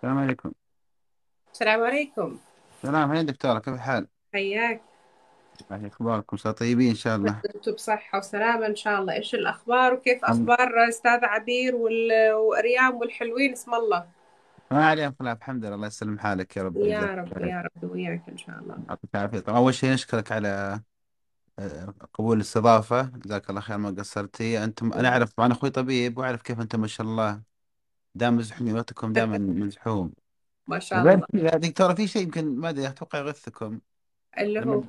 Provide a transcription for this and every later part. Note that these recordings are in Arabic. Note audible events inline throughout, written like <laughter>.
السلام عليكم. السلام عليكم. سلام هلا دكتورة؟ كيف الحال؟ حياك. يعني أخباركم؟ مساء طيبين إن شاء الله. أنتم بصحة وسلامة إن شاء الله. إيش الأخبار وكيف الحمد أخبار أستاذ عبير وال... وأريام والحلوين؟ اسم الله. ما عليهم خلاف الحمد لله. الله يسلم حالك يا رب. يا ويجزاك رب خير. يا رب وياك إن شاء الله. يعطيك العافية. طبعا أول شيء نشكرك على آه، قبول الاستضافة. جزاك الله خير ما قصرتي. أنتم أنا أعرف طبعا أخوي طبيب وأعرف كيف أنتم ما شاء الله دائما مزحومين وقتكم دائما <laughs> مزحوم. ما شاء الله. كذا دكتورة في شيء يمكن ما أدري أتوقع يغثكم. اللي هو؟ لما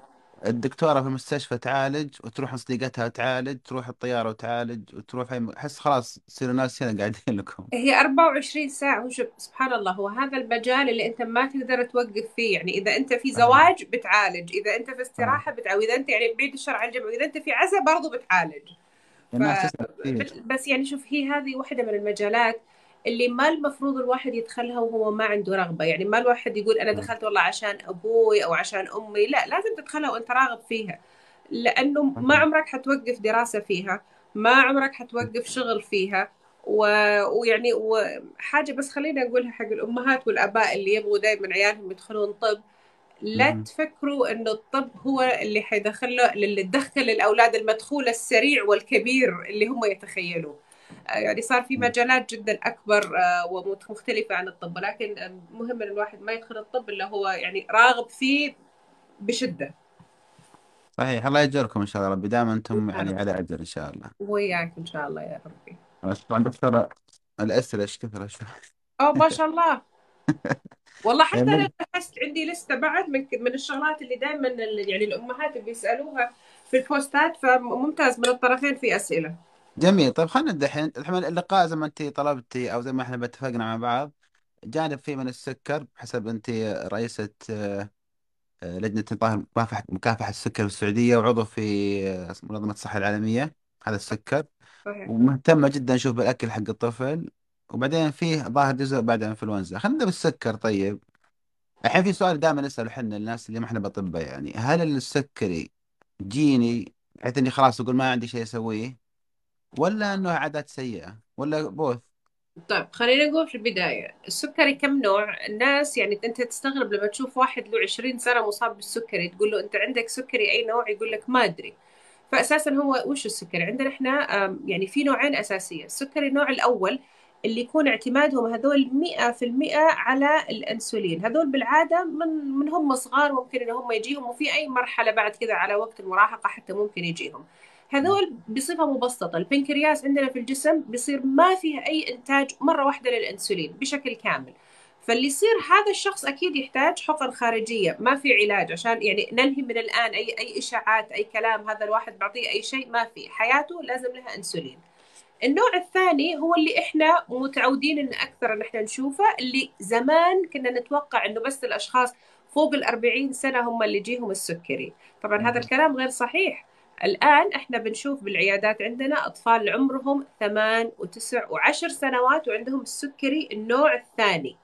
الدكتورة في المستشفى تعالج وتروح صديقتها تعالج تروح الطيارة وتعالج وتروح أي- أحس خلاص تصيروا ناس هنا قاعدين لكم. هي 24 ساعة. هو شوف سبحان الله هو هذا المجال اللي أنت ما تقدر توقف فيه. يعني إذا أنت في صحيح زواج بتعالج إذا أنت في صحيح استراحة بتعالج اذا أنت يعني بعيد الشر عن الجمع اذا أنت في عزا برضو بتعالج. ف الناس تسأل كثير. بس يعني شوف هي هذه واحدة من المجالات اللي ما المفروض الواحد يدخلها وهو ما عنده رغبة. يعني ما الواحد يقول أنا دخلت والله عشان أبوي أو عشان أمي. لا لازم تدخلها وأنت راغب فيها. لأنه ما عمرك حتوقف دراسة فيها ما عمرك حتوقف شغل فيها. و... ويعني وحاجة بس خلينا نقولها حق الأمهات والآباء اللي يبغوا دائما عيالهم يدخلون طب. لا. تفكروا إنه الطب هو اللي حيدخل له اللي تدخل الأولاد المدخول السريع والكبير اللي هم يتخيلوه. يعني صار في مجالات جدا أكبر آه، ومختلفه عن الطب. ولكن آه، مهم إن الواحد ما يدخل الطب إلا هو يعني راغب فيه بشدة. صحيح. الله يجزاكم إن شاء الله. ربي دائما أنتم يعني على اجر إن شاء الله. وياك إن شاء الله يا ربي. طبعا دكتور الأسئلة إيش كثر؟ آه ما شاء الله. <laughs> والله حتى أنا يعني لاحظت عندي لستة بعد من من الشغلات اللي دائما يعني الأمهات بيسألوها في البوستات فممتاز. من الطرفين في أسئلة. جميل. طيب خلينا نبدا الحين اللقاء زي ما انت طلبتي أو زي ما إحنا اتفقنا مع بعض جانب فيه من السكر بحسب انت رئيسة آه، آه، لجنة مكافحة مكافحة السكر في السعودية وعضو في آه، منظمة الصحة العالمية هذا السكر. صحيح. ومهتمة جدا نشوف بالأكل حق الطفل. وبعدين فيه ظاهر جزء بعد الانفلونزا خلينا نبدأ بالسكر. طيب الحين في سؤال دائما نسأله إحنا الناس اللي ما إحنا بأطباء يعني. هل السكري جيني بحيث إني خلاص أقول ما عندي شيء أسويه؟ ولا إنه عادات سيئة؟ ولا both طيب خلينا نقول في البداية السكري كم نوع؟ الناس يعني أنت تستغرب لما تشوف واحد له 20 سنة مصاب بالسكري تقول له أنت عندك سكري أي نوع؟ يقول لك ما أدري. فأساسا هو وش السكري عندنا إحنا يعني في نوعين أساسية السكري النوع الأول اللي يكون اعتمادهم هذول مئة في المئة على الأنسولين. هذول بالعادة من من هم صغار ممكن إن هم يجيهم وفي أي مرحلة بعد كذا على وقت المراهقة حتى ممكن يجيهم. هذول بصفة مبسطة. البنكرياس عندنا في الجسم بيصير ما فيها أي إنتاج مرة واحدة للأنسولين بشكل كامل. فاللي يصير هذا الشخص أكيد يحتاج حقن خارجية ما في علاج عشان يعني ننهي من الآن أي أي إشاعات أي كلام هذا الواحد بعطيه أي شيء ما في. حياته لازم لها أنسولين. النوع الثاني هو اللي إحنا متعودين إن أكثر إن إحنا نشوفه اللي زمان كنا نتوقع إنه بس الأشخاص فوق الأربعين سنة هم اللي يجيهم السكري. طبعا هذا الكلام غير صحيح. الآن إحنا بنشوف بالعيادات عندنا أطفال عمرهم ثمان وتسع وعشر سنوات وعندهم السكري النوع الثاني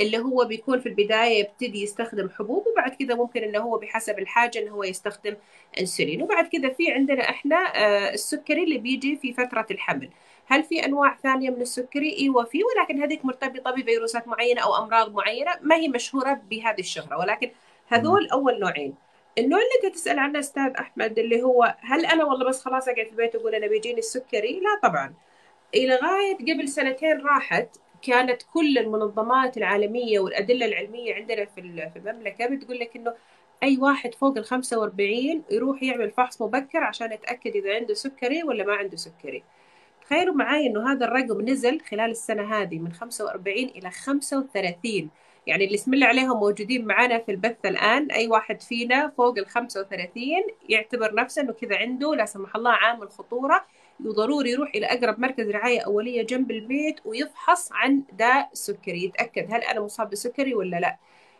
اللي هو بيكون في البداية يبتدي يستخدم حبوب وبعد كده ممكن إنه هو بحسب الحاجة إنه هو يستخدم إنسولين. وبعد كده في عندنا إحنا آه، السكري اللي بيجي في فترة الحمل. هل في أنواع ثانية من السكري؟ إيوه في ولكن هذيك مرتبطة بفيروسات معينة أو أمراض معينة ما هي مشهورة بهذه الشهرة ولكن هذول أول نوعين. النوع اللي انت تسأل عنه أستاذ أحمد اللي هو هل أنا والله بس خلاص أقعد في البيت واقول أنا بيجيني السكري؟ لا طبعا. لغاية قبل سنتين راحت كانت كل المنظمات العالمية والأدلة العلمية عندنا في في المملكة بتقول لك إنه أي واحد فوق ال 45 يروح يعمل فحص مبكر عشان يتأكد إذا عنده سكري ولا ما عنده سكري. تخيلوا معي إنه هذا الرقم نزل خلال السنة هذه من 45 إلى 35 يعني اللي اسم الله عليهم موجودين معنا في البث الآن أي واحد فينا فوق ال 35 يعتبر نفسه إنه كذا عنده لا سمح الله عامل خطورة وضروري يروح إلى أقرب مركز رعاية أولية جنب البيت ويفحص عن داء السكري يتأكد هل أنا مصاب بسكري ولا لا.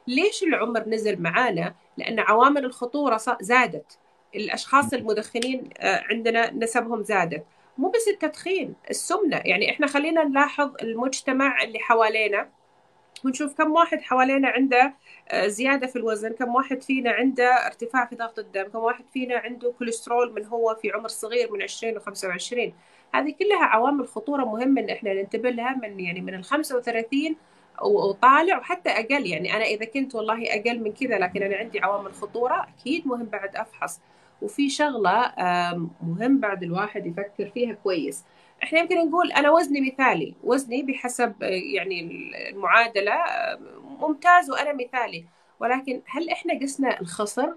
ليش العمر نزل معانا؟ لأن عوامل الخطورة زادت. الأشخاص المدخنين عندنا نسبهم زادت. مو بس التدخين السمنة. يعني إحنا خلينا نلاحظ المجتمع اللي حوالينا. ونشوف كم واحد حوالينا عنده زيادة في الوزن كم واحد فينا عنده ارتفاع في ضغط الدم كم واحد فينا عنده كوليسترول من هو في عمر صغير من 20 و 25 هذه كلها عوامل خطورة مهمة إن إحنا ننتبه لها من يعني من ال 35 وطالع وحتى أقل. يعني أنا إذا كنت والله أقل من كذا لكن أنا عندي عوامل خطورة أكيد مهم بعد أفحص. وفي شغلة مهم بعد الواحد يفكر فيها كويس. إحنا يمكن نقول أنا وزني مثالي وزني بحسب يعني المعادلة ممتاز وأنا مثالي. ولكن هل إحنا قسنا الخصر؟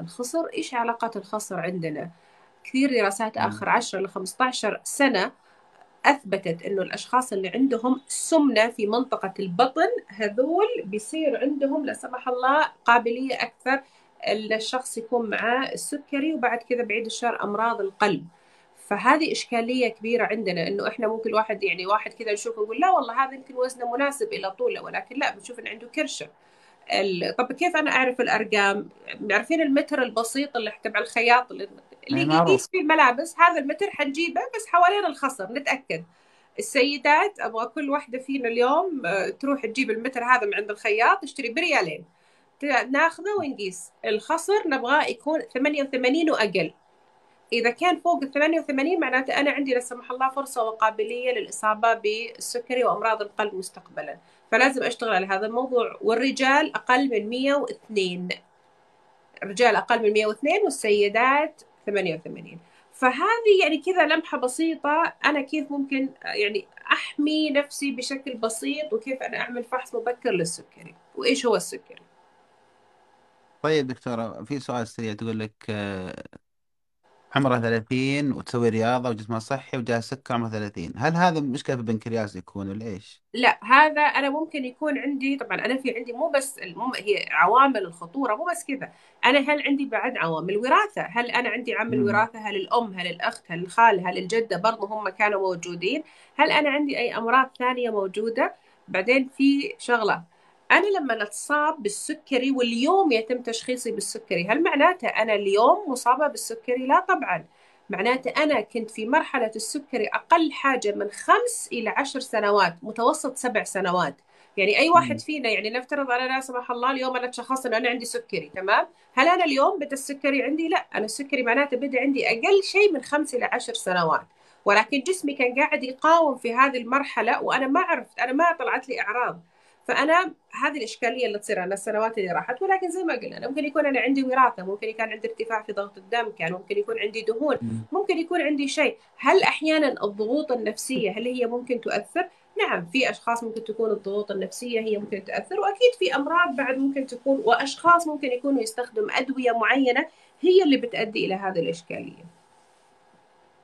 الخصر إيش علاقة الخصر عندنا؟ كثير دراسات آخر 10 ل 15 سنة أثبتت إنه الأشخاص اللي عندهم سمنة في منطقة البطن هذول بيصير عندهم لا سمح الله قابلية أكثر الشخص يكون معاه السكري وبعد كذا بعيد الشر أمراض القلب. فهذه إشكالية كبيرة عندنا إنه إحنا ممكن واحد يعني واحد كذا نشوفه نقول لا والله هذا يمكن وزنه مناسب إلى طوله ولكن لا بنشوف إنه عنده كرشة. طب كيف أنا أعرف الأرقام؟ عارفين المتر البسيط اللي تبع الخياط اللي يقيس فيه الملابس هذا المتر حنجيبه بس حوالين الخصر نتأكد. السيدات أبغى كل واحدة فينا اليوم آه، تروح تجيب المتر هذا من عند الخياط تشتري بريالين. ناخذه ونقيس. الخصر نبغاه يكون 88 وأقل. إذا كان فوق ال 88 معناته أنا عندي لا سمح الله فرصة وقابلية للإصابة بالسكري وأمراض القلب مستقبلا. فلازم أشتغل على هذا الموضوع. والرجال أقل من 102 الرجال أقل من 102 والسيدات 88 فهذه يعني كذا لمحة بسيطة. أنا كيف ممكن يعني أحمي نفسي بشكل بسيط؟ وكيف أنا أعمل فحص مبكر للسكري؟ وإيش هو السكري؟ طيب دكتورة في سؤال سريع تقول لك آه، عمره 30 وتسوي رياضة وجسمها صحي وجاها سكر عمره 30 هل هذا مشكلة في البنكرياس يكون ولا إيش؟ لا هذا أنا ممكن يكون عندي طبعا أنا في عندي مو بس مو هي عوامل الخطورة مو بس كذا. أنا هل عندي بعد عوامل؟ وراثة هل أنا عندي عامل وراثة؟ هل الأم هل الأخت هل الخال هل الجدة؟ برضه هم كانوا موجودين. هل أنا عندي أي أمراض ثانية موجودة؟ بعدين في شغلة. أنا لما أتصاب بالسكري واليوم يتم تشخيصي بالسكري هل معناته أنا اليوم مصابة بالسكري؟ لا طبعا. معناته أنا كنت في مرحلة السكري أقل حاجة من خمس إلى عشر سنوات متوسط سبع سنوات. يعني أي واحد فينا يعني نفترض أنا لا سمح الله اليوم أنا تشخصت أنه أنا عندي سكري تمام؟ هل أنا اليوم بدأ السكري عندي؟ لا. أنا السكري معناته بدأ عندي أقل شيء من خمس إلى عشر سنوات. ولكن جسمي كان قاعد يقاوم في هذه المرحلة وأنا ما عرفت أنا ما طلعت لي أعراض. فأنا هذه الإشكالية اللي تصير على السنوات اللي راحت ولكن زي ما قلنا أنا ممكن يكون أنا عندي وراثة ممكن يكون عندي ارتفاع في ضغط الدم كان ممكن يكون عندي دهون ممكن يكون عندي شيء. هل أحيانا الضغوط النفسية هل هي ممكن تؤثر؟ نعم في أشخاص ممكن تكون الضغوط النفسية هي ممكن تاثر وأكيد في أمراض بعد ممكن تكون وأشخاص ممكن يكونوا يستخدم أدوية معينة هي اللي بتؤدي إلى هذه الإشكالية.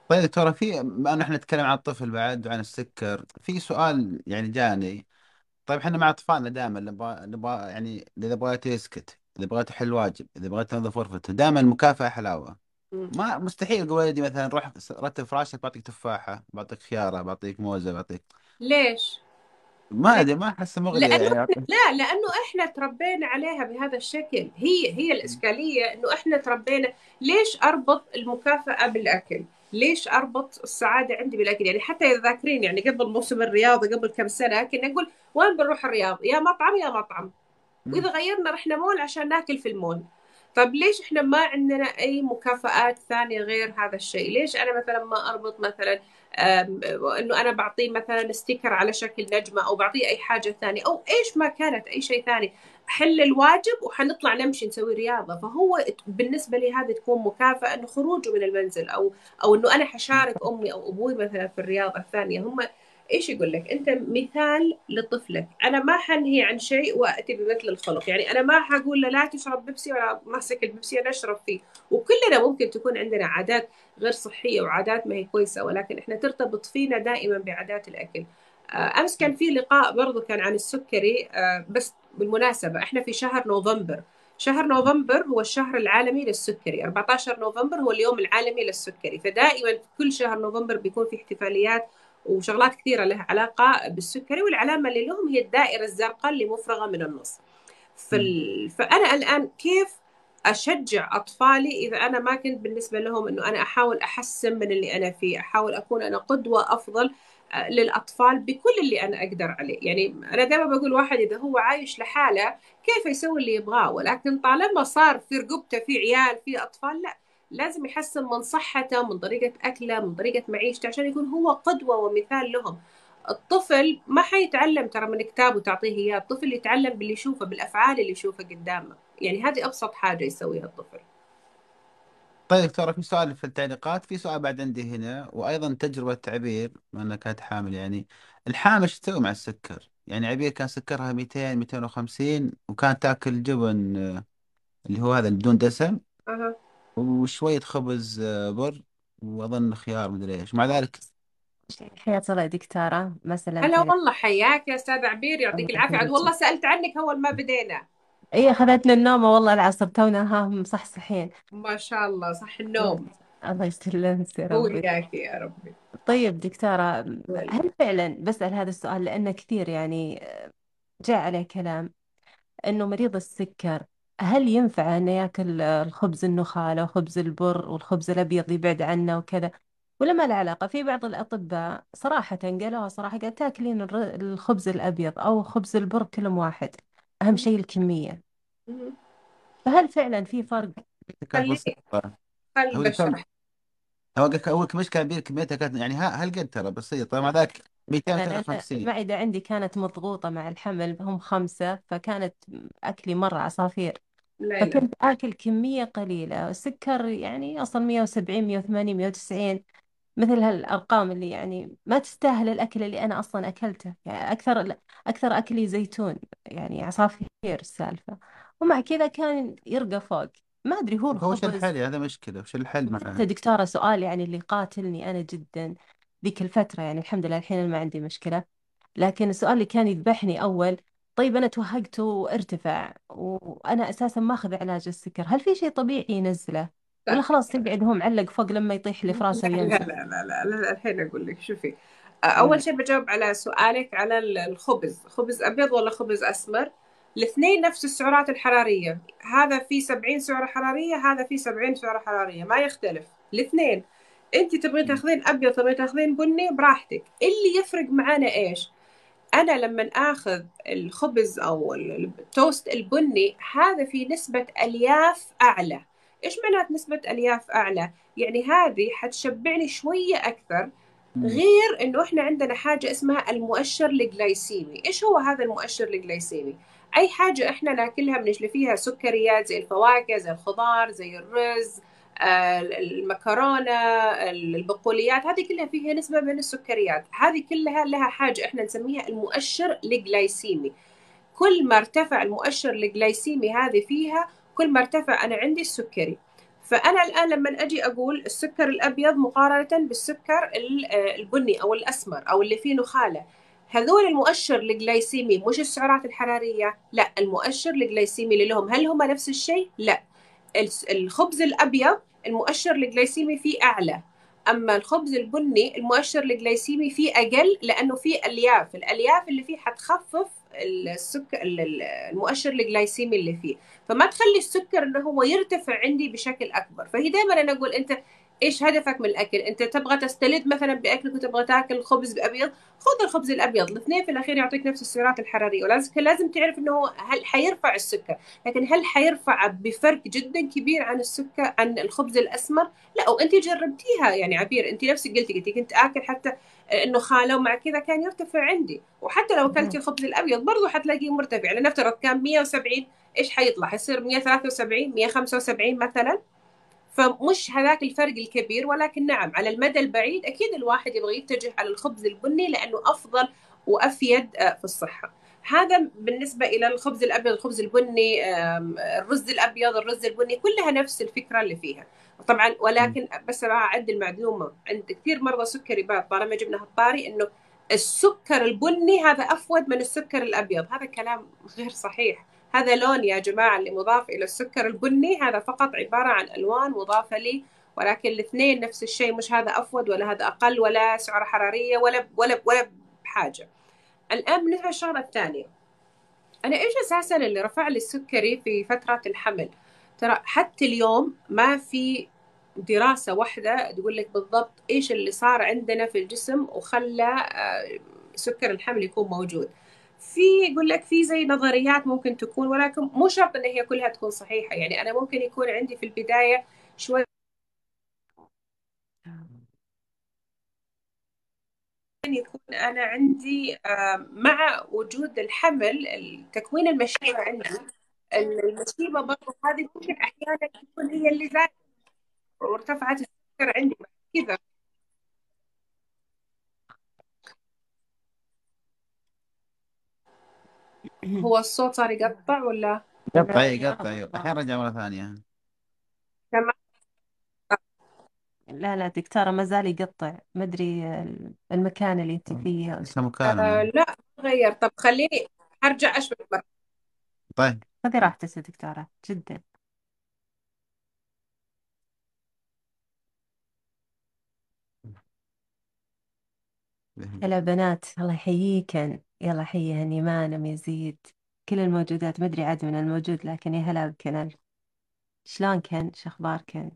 طيب دكتورة في ما نحن نتكلم عن الطفل بعد وعن السكر في سؤال يعني جاني. طيب إحنا مع اطفالنا دائما نبغى نبغى يعني إذا بغيت يسكت إذا بغيت يحل واجب إذا بغيت تنظف غرفته دائما المكافأة حلاوة ما مستحيل أقول ولدي مثلا روح رتب فراشك بعطيك تفاحة بعطيك خيارة بعطيك موزة بعطيك ليش؟ ما أدري ما أحس مغري لأنه يعني. <laughs> لا لأنه إحنا تربينا عليها بهذا الشكل هي هي الإشكالية إنه إحنا تربينا ليش أربط المكافأة بالأكل؟ ليش أربط السعادة عندي بالأكل؟ يعني حتى إذا ذاكرين يعني قبل موسم الرياضة قبل كم سنة كنا نقول وين بنروح الرياض يا مطعم يا مطعم. وإذا غيرنا رحنا مول عشان ناكل في المول. طب ليش إحنا ما عندنا أي مكافآت ثانية غير هذا الشيء؟ ليش أنا مثلا ما أربط مثلا إنه أنا بعطيه مثلا sticker على شكل نجمة أو بعطيه أي حاجة ثانية؟ أو إيش ما كانت أي شيء ثاني. حل الواجب وحنطلع نمشي نسوي رياضة. فهو بالنسبة لي هذه تكون مكافأة إنه خروجه من المنزل أو أو إنه أنا حشارك أمي أو أبوي مثلا في الرياضة الثانية. هم إيش يقول لك؟ أنت مثال لطفلك. أنا ما حنهي عن شيء وأتي بمثل الخلق. يعني أنا ما حقول له لا تشرب بيبسي وأنا ماسك البيبسي أنا أشرب فيه. وكلنا ممكن تكون عندنا عادات غير صحية وعادات ما هي كويسة. ولكن إحنا ترتبط فينا دائما بعادات الأكل. أمس كان في لقاء برضو كان عن السكري آه، بس بالمناسبة إحنا في شهر نوفمبر. شهر نوفمبر هو الشهر العالمي للسكري. 14 نوفمبر هو اليوم العالمي للسكري. فدائما كل شهر نوفمبر بيكون في احتفاليات وشغلات كثيرة لها علاقة بالسكري والعلامة اللي لهم هي الدائرة الزرقاء اللي مفرغة من النص. فال... فأنا الآن كيف أشجع أطفالي؟ إذا أنا ما كنت بالنسبة لهم أنه أنا أحاول أحسن من اللي أنا فيه أحاول أكون أنا قدوة أفضل للأطفال بكل اللي أنا أقدر عليه. يعني أنا دائما بقول واحد إذا هو عايش لحاله كيف يسوي اللي يبغاه؟ ولكن طالما صار في رقبته في عيال في أطفال لا. لازم يحسن من صحته من طريقة أكله من طريقة معيشته عشان يكون هو قدوة ومثال لهم. الطفل ما حيتعلم ترى من كتاب وتعطيه إياه. الطفل يتعلم باللي يشوفه بالأفعال اللي يشوفها قدامه. يعني هذه أبسط حاجة يسويها الطفل. طيب دكتورة في سؤال في التعليقات في سؤال بعد عندي هنا وأيضا تجربة تعبير بما أنها كانت حامل يعني. الحامل إيش تسوي مع السكر؟ يعني عبير كان سكرها 200 250 وكانت تأكل جبن آه، اللي هو هذا اللي بدون دسم أها. وشوية خبز آه، بر وأظن خيار مدري إيش. مع ذلك حياة الله يا دكتورة ما هلا والله حياك يا أستاذ عبير يعطيك الله العافية. عاد والله سألت عنك أول ما بدينا. إي أخذتنا النومة والله العصر تونا ها مصحصحين. ما شاء الله صح النوم. الله يسلمك يا هو ربي. وياك يا ربي. طيب دكتورة ولا. هل فعلا بسأل هذا السؤال لأنه كثير يعني جاء عليه كلام إنه مريض السكر هل ينفع إنه يأكل الخبز النخالة وخبز البر والخبز الأبيض يبعد عنه وكذا؟ ولا ما له علاقة؟ في بعض الأطباء صراحة قالوها صراحة قال تأكلين الر- الخبز الأبيض أو خبز البر كلهم واحد. أهم شيء الكمية. مم. فهل فعلا في فرق؟ كانت بسيطة هو بشرح هو قال أول مشكلة كبيرة كميتها كانت يعني ها- هل قد ترى بسيطة. مع ذلك 200 لأن أنا 250 المعدة عندي كانت مضغوطة مع الحمل هم خمسة فكانت أكلي مرة عصافير. لا لا. فكنت آكل كمية قليلة. السكر يعني أصلا 170 180 190 مثل هالأرقام اللي يعني ما تستاهل الأكل اللي أنا أصلا أكلته. يعني أكثر أكثر أكلي زيتون. يعني عصافير السالفة ومع كذا كان يرقى فوق. ما أدري هو هو وش الخبز الحل؟ هذا مشكلة. وش الحل حتى معاه دكتورة سؤال يعني اللي قاتلني أنا جدا ذيك الفترة. يعني الحمد لله الحين ما عندي مشكلة. لكن السؤال اللي كان يذبحني أول طيب أنا توهقت وارتفع وأنا أساسا ما أخذ علاج السكر. هل في شيء طبيعي ينزله؟ ولا لا. خلاص يقعد هو معلق فوق لما يطيح لي في راسه لا لا لا لا, لا, لا الحين أقول لك شوفي. مم. شيء بجاوب على سؤالك على ال- الخبز. خبز أبيض ولا خبز أسمر؟ الاثنين نفس السعرات الحرارية. هذا فيه 70 سعرة حرارية هذا فيه 70 سعرة حرارية. ما يختلف. الاثنين. أنت تبغين تاخذين أبيض تبغين تاخذين بني براحتك. اللي يفرق معانا إيش؟ أنا لما آخذ الخبز أو التوست البني هذا في نسبة ألياف أعلى. إيش معنات نسبة ألياف أعلى؟ يعني هذه حتشبعني شوية أكثر. غير إنه إحنا عندنا حاجة اسمها المؤشر الجلايسيمي. إيش هو هذا المؤشر الجلايسيمي؟ أي حاجة إحنا ناكلها بنلاقي فيها سكريات زي الفواكه زي الخضار زي الرز آه، المكرونة البقوليات. هذه كلها فيها نسبة من السكريات. هذه كلها لها حاجة إحنا نسميها المؤشر الجلايسيمي. كل ما ارتفع المؤشر الجلايسيمي هذه فيها كل ما ارتفع أنا عندي السكري. فأنا الآن لما أجي أقول السكر الأبيض مقارنة بالسكر ال- آه، البني أو الأسمر أو اللي فيه نخالة. هذول المؤشر الجلايسيمي مش السعرات الحرارية لا المؤشر الجلايسيمي اللي لهم هل هم نفس الشيء؟ لا. الخبز الأبيض المؤشر الجلايسيمي فيه أعلى. أما الخبز البني المؤشر الجلايسيمي فيه أقل لأنه فيه ألياف. الألياف اللي فيه حتخفف السكر المؤشر الجلايسيمي اللي فيه. فما تخلي السكر انه هو يرتفع عندي بشكل أكبر. فهي دائما أنا أقول أنت إيش هدفك من الأكل؟ أنت تبغى تستلذ مثلا بأكلك وتبغى تاكل خبز أبيض؟ خذ الخبز الأبيض الاثنين في الأخير يعطيك نفس السعرات الحرارية ولازم لازم تعرف إنه هو هل حيرفع السكر لكن هل حيرفع بفرق جدا كبير عن السكر عن الخبز الأسمر؟ لا وأنت جربتيها يعني عبير أنت نفسك قلتي قلتي كنت آكل حتى إنه خالة ومع كذا كان يرتفع عندي وحتى لو أكلتي الخبز الأبيض برضه حتلاقيه مرتفع لنفترض كان 170 إيش حيطلع؟ حيصير 173 175 مثلا؟ فمش هذاك الفرق الكبير ولكن نعم على المدى البعيد أكيد الواحد يبغى يتجه على الخبز البني لأنه أفضل وأفيد آه، في الصحة. هذا بالنسبة إلى الخبز الأبيض الخبز البني الرز الأبيض الرز البني كلها نفس الفكرة اللي فيها. طبعا ولكن بس أعدل المعلومة. عند كثير مرضى سكري بعد طالما جبنا هالطاري إنه السكر البني هذا أفود من السكر الأبيض. هذا كلام غير صحيح. هذا لون يا جماعة اللي مضاف إلى السكر البني هذا فقط عبارة عن ألوان مضافة لي ولكن الاثنين نفس الشيء مش هذا أفود ولا هذا أقل ولا سعرة حرارية ولا ولا ولا بحاجة. الآن بالنسبة للشغلة الثانية. أنا إيش أساسا اللي رفع لي السكري في فترة الحمل؟ ترى حتى اليوم ما في دراسة واحدة تقول لك بالضبط إيش اللي صار عندنا في الجسم وخلى آه، سكر الحمل يكون موجود. في يقول لك في زي نظريات ممكن تكون ولكن مو شرط إن هي كلها تكون صحيحة. يعني أنا ممكن يكون عندي في البداية شوي يكون أنا عندي مع وجود الحمل تكوين المشيمة عندي. المشيمة برضو هذه ممكن أحيانا تكون هي اللي زادت وارتفعت السكر عندي. كذا. هو الصوت صار يقطع ولا؟ قطع يقطع الحين رجع مرة ثانية. تمام. لا لا دكتورة ما زال يقطع. ما أدري المكان اللي أنت فيه. لسه مكانه آه لا غير. طب خليني أرجع أشبك مرة طيب. خذي راحتك يا دكتورة جدا. هلا بنات الله يحييكن. يلا حيا إيمان أم يزيد كل الموجودات ما أدري عاد من الموجود لكن يا هلا بكن ألف شلونكن شخباركن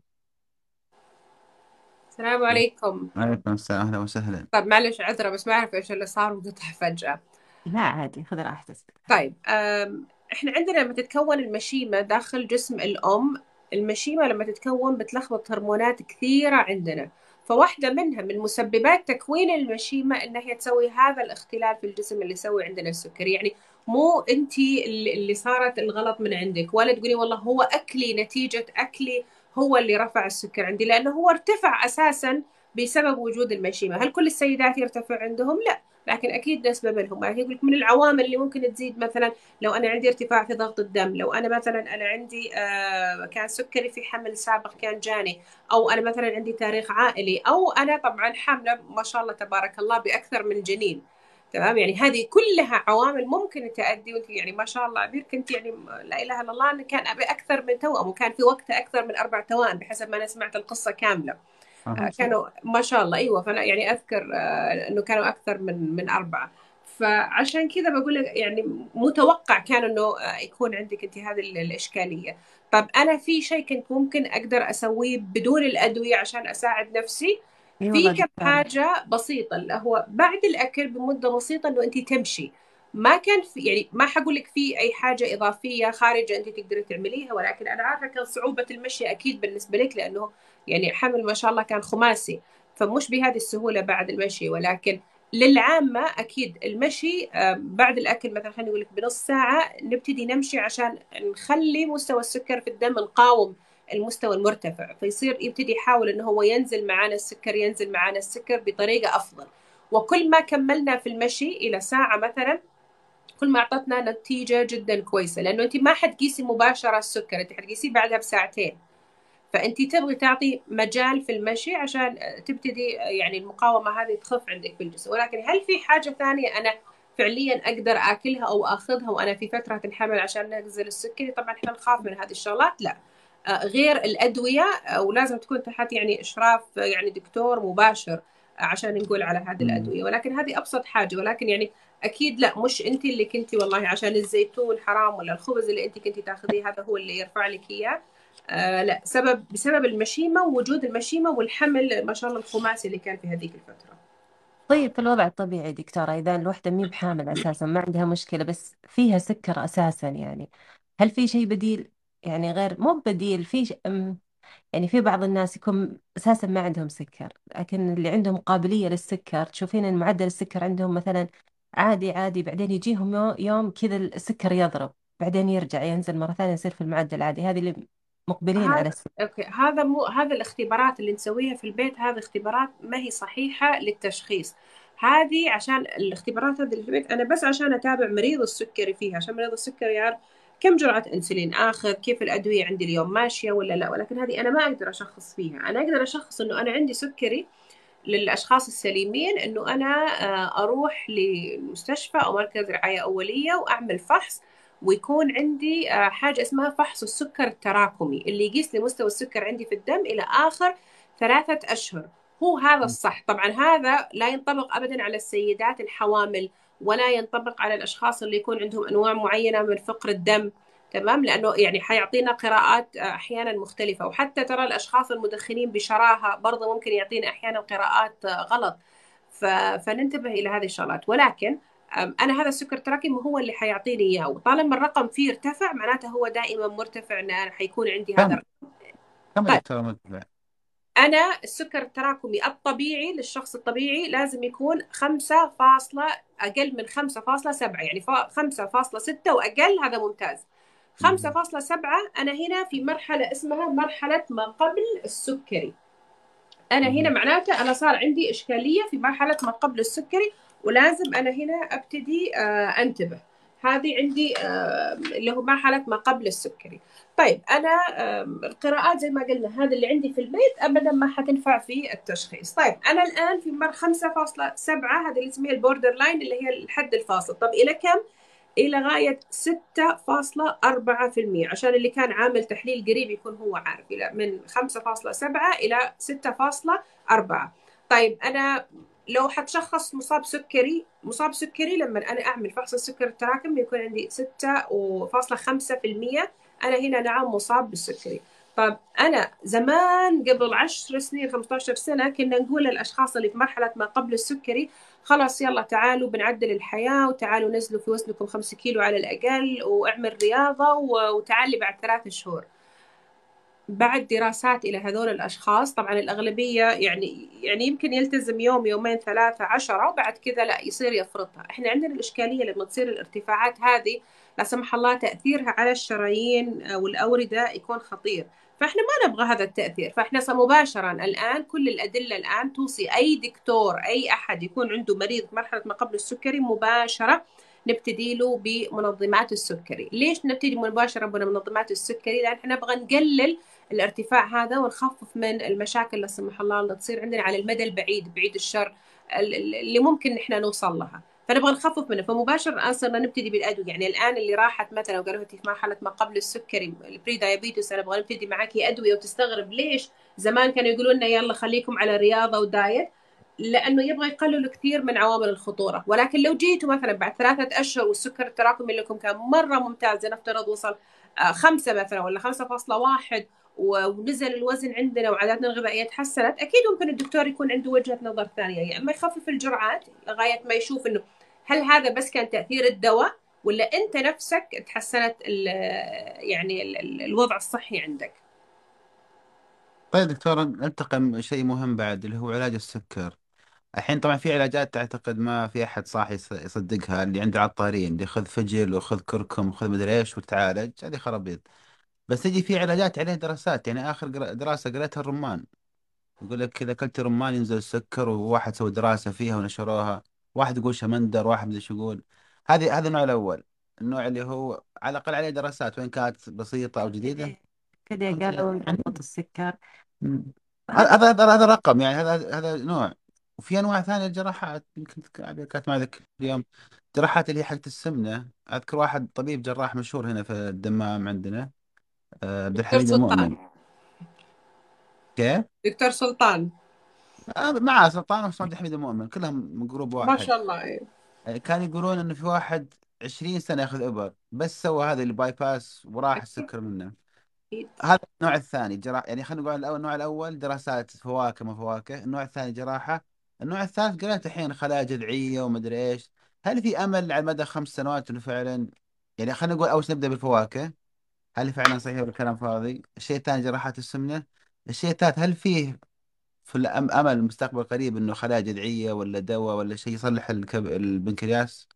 السلام عليكم. عليكم السلام أهلا وسهلا. طب معلش عذرة بس ما أعرف إيش اللي صار وقطع فجأة. لا عادي خذ راحتك. طيب أم، إحنا عندنا لما تتكون المشيمة داخل جسم الأم المشيمة لما تتكون بتلخبط هرمونات كثيرة عندنا. فواحدة منها من مسببات تكوين المشيمة إن هي تسوي هذا الاختلال في الجسم اللي يسوي عندنا السكري يعني مو أنت اللي صارت الغلط من عندك. ولا تقولي والله هو أكلي نتيجة أكلي هو اللي رفع السكر عندي لأنه هو ارتفع أساسا بسبب وجود المشيمة. هل كل السيدات يرتفع عندهم؟ لا. لكن أكيد نسبة منهم يعني يقول لك من العوامل اللي ممكن تزيد مثلا لو أنا عندي ارتفاع في ضغط الدم لو أنا مثلا أنا عندي آه كان سكري في حمل سابق كان جاني أو أنا مثلا عندي تاريخ عائلي أو أنا طبعا حاملة ما شاء الله تبارك الله بأكثر من جنين. تمام؟ يعني هذه كلها عوامل ممكن تؤدي وأنت يعني ما شاء الله عبير كنت يعني لا إله إلا الله كان أبي أكثر من توأم وكان في وقتها أكثر من أربع توائم بحسب ما أنا سمعت القصة كاملة. كانوا ما شاء الله أيوه. فأنا يعني أذكر آه إنه كانوا أكثر من من أربعة. فعشان كذا بقول لك يعني متوقع كان إنه يكون عندك أنت هذه الإشكالية. طب أنا في شيء كنت ممكن أقدر أسويه بدون الأدوية عشان أساعد نفسي؟ في كم حاجة بسيطة اللي هو بعد الأكل بمدة بسيطة إنه أنت تمشي. ما كان في يعني ما حقول لك في أي حاجة إضافية خارجة أنت تقدري تعمليها ولكن أنا عارفة كان صعوبة المشي أكيد بالنسبة لك لأنه يعني حمل ما شاء الله كان خماسي فمش بهذه السهولة بعد المشي. ولكن للعامة أكيد المشي بعد الأكل مثلا خلينا نقول لك بنص ساعة نبتدي نمشي عشان نخلي مستوى السكر في الدم نقاوم المستوى المرتفع فيصير يبتدي يحاول إنه هو ينزل معانا السكر ينزل معانا السكر بطريقة أفضل. وكل ما كملنا في المشي إلى ساعة مثلا كل ما أعطتنا نتيجة جدا كويسة لأنه أنت ما حتقيسي مباشرة السكر أنت حتقيسيه بعدها بساعتين. فأنت تبغي تعطي مجال في المشي عشان تبتدي يعني المقاومة هذه تخف عندك في الجسم. ولكن هل في حاجة ثانية أنا فعليا أقدر آكلها أو آخذها وأنا في فترة الحمل عشان ننزل السكري طبعا إحنا نخاف من هذه الشغلات لا. غير الأدوية ولازم تكون تحت يعني إشراف يعني دكتور مباشر عشان نقول على هذه الأدوية. ولكن هذه أبسط حاجة ولكن يعني أكيد لا مش انت اللي كنتي والله عشان الزيتون حرام ولا الخبز اللي انت كنتي تاخذيه هذا هو اللي يرفع لك إياه. آه لا سبب بسبب المشيمة ووجود المشيمة والحمل ما شاء الله الخماسي اللي كان في هذيك الفترة. طيب في الوضع الطبيعي دكتورة إذا الوحدة مي بحامل أساسا ما عندها مشكلة بس فيها سكر أساسا يعني. هل في شيء بديل؟ يعني غير مو بديل في ش... يعني في بعض الناس يكون أساسا ما عندهم سكر لكن اللي عندهم قابلية للسكر تشوفين إن معدل السكر عندهم مثلا عادي عادي. بعدين يجيهم يوم كذا السكر يضرب بعدين يرجع ينزل مرة ثانية يصير في المعدل عادي هذه اللي مقبلين على السكر. okay هذا مو هذا الاختبارات اللي نسويها في البيت هذه اختبارات ما هي صحيحة للتشخيص. هذه عشان الاختبارات هذه اللي في البيت أنا بس عشان أتابع مريض السكري فيها عشان مريض السكري يعرف كم جرعة أنسولين آخذ كيف الأدوية عندي اليوم ماشية ولا لا. ولكن هذه أنا ما أقدر أشخص فيها. أنا أقدر أشخص أنه أنا عندي سكري للأشخاص السليمين أنه أنا أروح لمستشفى أو مركز رعاية أولية وأعمل فحص ويكون عندي حاجة اسمها فحص السكر التراكمي اللي يقيس لي مستوى السكر عندي في الدم إلى آخر ثلاثة أشهر. هو هذا الصح. طبعا هذا لا ينطبق أبدا على السيدات الحوامل ولا ينطبق على الأشخاص اللي يكون عندهم أنواع معينة من فقر الدم. تمام؟ لأنه يعني حيعطينا قراءات أحيانا مختلفة. وحتى ترى الأشخاص المدخنين بشراهة برضه ممكن يعطينا أحيانا قراءات غلط. فننتبه إلى هذه الشغلات. ولكن أنا هذا السكر التراكمي هو اللي حيعطيني إياه. وطالما الرقم فيه ارتفع معناته هو دائما مرتفع إن أنا حيكون عندي هذا الرقم. كم طيب. مرتفع؟ أنا السكر التراكمي الطبيعي للشخص الطبيعي لازم يكون خمسة فاصلة أقل من خمسة فاصلة سبعة. يعني خمسة فاصلة ستة وأقل هذا ممتاز. خمسة فاصلة سبعة أنا هنا في مرحلة اسمها مرحلة ما قبل السكري. أنا هنا معناته أنا صار عندي إشكالية في مرحلة ما قبل السكري ولازم أنا هنا أبتدي آه، أنتبه. هذه عندي آه، اللي هو مرحلة ما قبل السكري. طيب أنا القراءات زي ما قلنا هذا اللي عندي في البيت أبدا ما حتنفع في التشخيص. طيب أنا الآن في مر 5.7 هذا اللي اسمه ال borderline اللي هي الحد الفاصل. طب إلى كم؟ إلى غاية 6.4% عشان اللي كان عامل تحليل قريب يكون هو عارف من 5.7 إلى 6.4 طيب أنا لو حتشخص مصاب سكري مصاب سكري لما أنا أعمل فحص السكر التراكم يكون عندي 6.5% أنا هنا نعم مصاب بالسكري. طب أنا زمان قبل 10 سنين 15 سنة كنا نقول للأشخاص اللي في مرحلة ما قبل السكري خلاص يلا تعالوا بنعدل الحياة وتعالوا نزلوا في وزنكم 5 كيلو على الأقل وأعمل رياضة وتعالي بعد ثلاث شهور. بعد دراسات إلى هذول الأشخاص طبعا الأغلبية يعني يعني يمكن يلتزم يوم يومين ثلاثة عشرة وبعد كذا لا يصير يفرطها. إحنا عندنا الإشكالية لما تصير الارتفاعات هذه لا سمح الله تأثيرها على الشرايين والأوردة يكون خطير. فإحنا ما نبغى هذا التأثير. فإحنا مباشرا الآن كل الأدلة الآن توصي أي دكتور أي أحد يكون عنده مريض مرحلة ما قبل السكري مباشرة نبتدي له بمنظمات السكري. ليش نبتدي مباشره بمنظمات السكري؟ لأن إحنا نبغى نقلل الارتفاع هذا ونخفف من المشاكل لا سمح الله اللي تصير عندنا على المدى البعيد بعيد الشر اللي ممكن إحنا نوصل لها. فنبغى نخفف منه. فمباشرة الآن صرنا نبتدي بالأدوية. يعني الآن اللي راحت مثلا وقالوا في مرحله ما قبل السكري ال prediabetes أنا أبغى نبتدي معاكي أدوية وتستغرب ليش زمان كانوا يقولوا لنا يلا خليكم على رياضة و diet لأنه يبغى يقللوا كثير من عوامل الخطورة. ولكن لو جيتوا مثلا بعد ثلاثة أشهر والسكر التراكمي لكم كان مرة ممتاز نفترض وصل آه، خمسة مثلا ولا خمسة فاصلة واحد ونزل الوزن عندنا وعاداتنا الغذائية تحسنت أكيد ممكن الدكتور يكون عنده وجهة نظر ثانية. يا يعني اما يخفف الجرعات لغاية ما يشوف إنه هل هذا بس كان تأثير الدواء ولا أنت نفسك تحسنت ال يعني ال الوضع الصحي عندك؟ طيب دكتور نلتقم شيء مهم بعد اللي هو علاج السكر. الحين طبعا في علاجات تعتقد ما في أحد صاحي يصدقها اللي عند العطارين اللي خذ فجل وخذ كركم وخذ مدري إيش وتعالج هذه خرابيط. بس تجي في علاجات عليه دراسات يعني آخر دراسة قريتها الرمان. يقول لك إذا أكلت رمان ينزل السكر وواحد سوى دراسة فيها ونشروها. واحد يقول شمندر واحد مدري شو يقول. هذه هذا النوع الأول. النوع اللي هو على الأقل عليه دراسات وين كانت بسيطة أو جديدة. كذا قالوا ضغط السكر. هذا هذا هذا رقم يعني هذا هذا نوع. وفي أنواع ثانية جراحات يمكن كانت معي ذاك اليوم. جراحات اللي هي حقت السمنة. أذكر واحد طبيب جراح مشهور هنا في الدمام عندنا آه، عبد الحميد المؤمن. كيف؟ دكتور سلطان. آه معاه سلطان وعبد الحميد المؤمن كلهم من جروب واحد. ما شاء الله إيه. آه، كانوا يقولون انه في واحد 20 سنة ياخذ ابر بس سوى هذا ال bypass وراح السكر منه هذا النوع الثاني جراحة يعني خلينا نقول الأول النوع الأول دراسات فواكه ما فواكه. النوع الثاني جراحة. النوع الثالث قرأت الحين خلايا جذعية ومدري إيش. هل في أمل على مدى خمس سنوات إنه فعلا يعني خلينا نقول أول نبدأ بالفواكه. هل فعلا صحيح ولا كلام فاضي؟ الشيء الثاني جراحات السمنة. الشيء الثالث هل فيه في الأمل المستقبل قريب إنه خلايا جذعية ولا دواء ولا شيء يصلح الكب... البنكرياس؟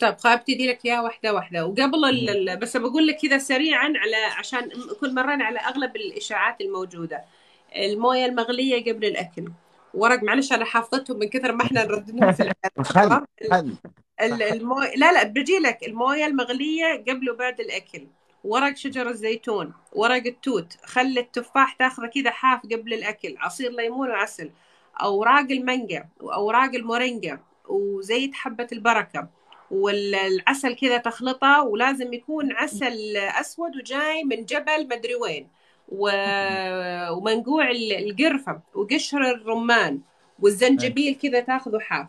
طيب خليني ابتدي لك اياها واحدة واحدة. وقبل ال... بس بقول لك كذا سريعا على عشان كل مرة على أغلب الإشاعات الموجودة. الموية المغلية قبل الأكل. ورق معلش أنا حافظتهم من كثر ما إحنا نرددهم في <laughs> الموية لا لا بجي لك الموية المغلية قبل وبعد الأكل. ورق شجر الزيتون ورق التوت خل التفاح تاخذه كذا حاف قبل الأكل عصير ليمون وعسل أوراق المانجا واوراق المورينجا وزيت حبة البركة والعسل كذا تخلطه ولازم يكون عسل أسود وجاي من جبل مدري وين و... ومنقوع القرفة وقشر الرمان والزنجبيل كذا تاخذه حاف.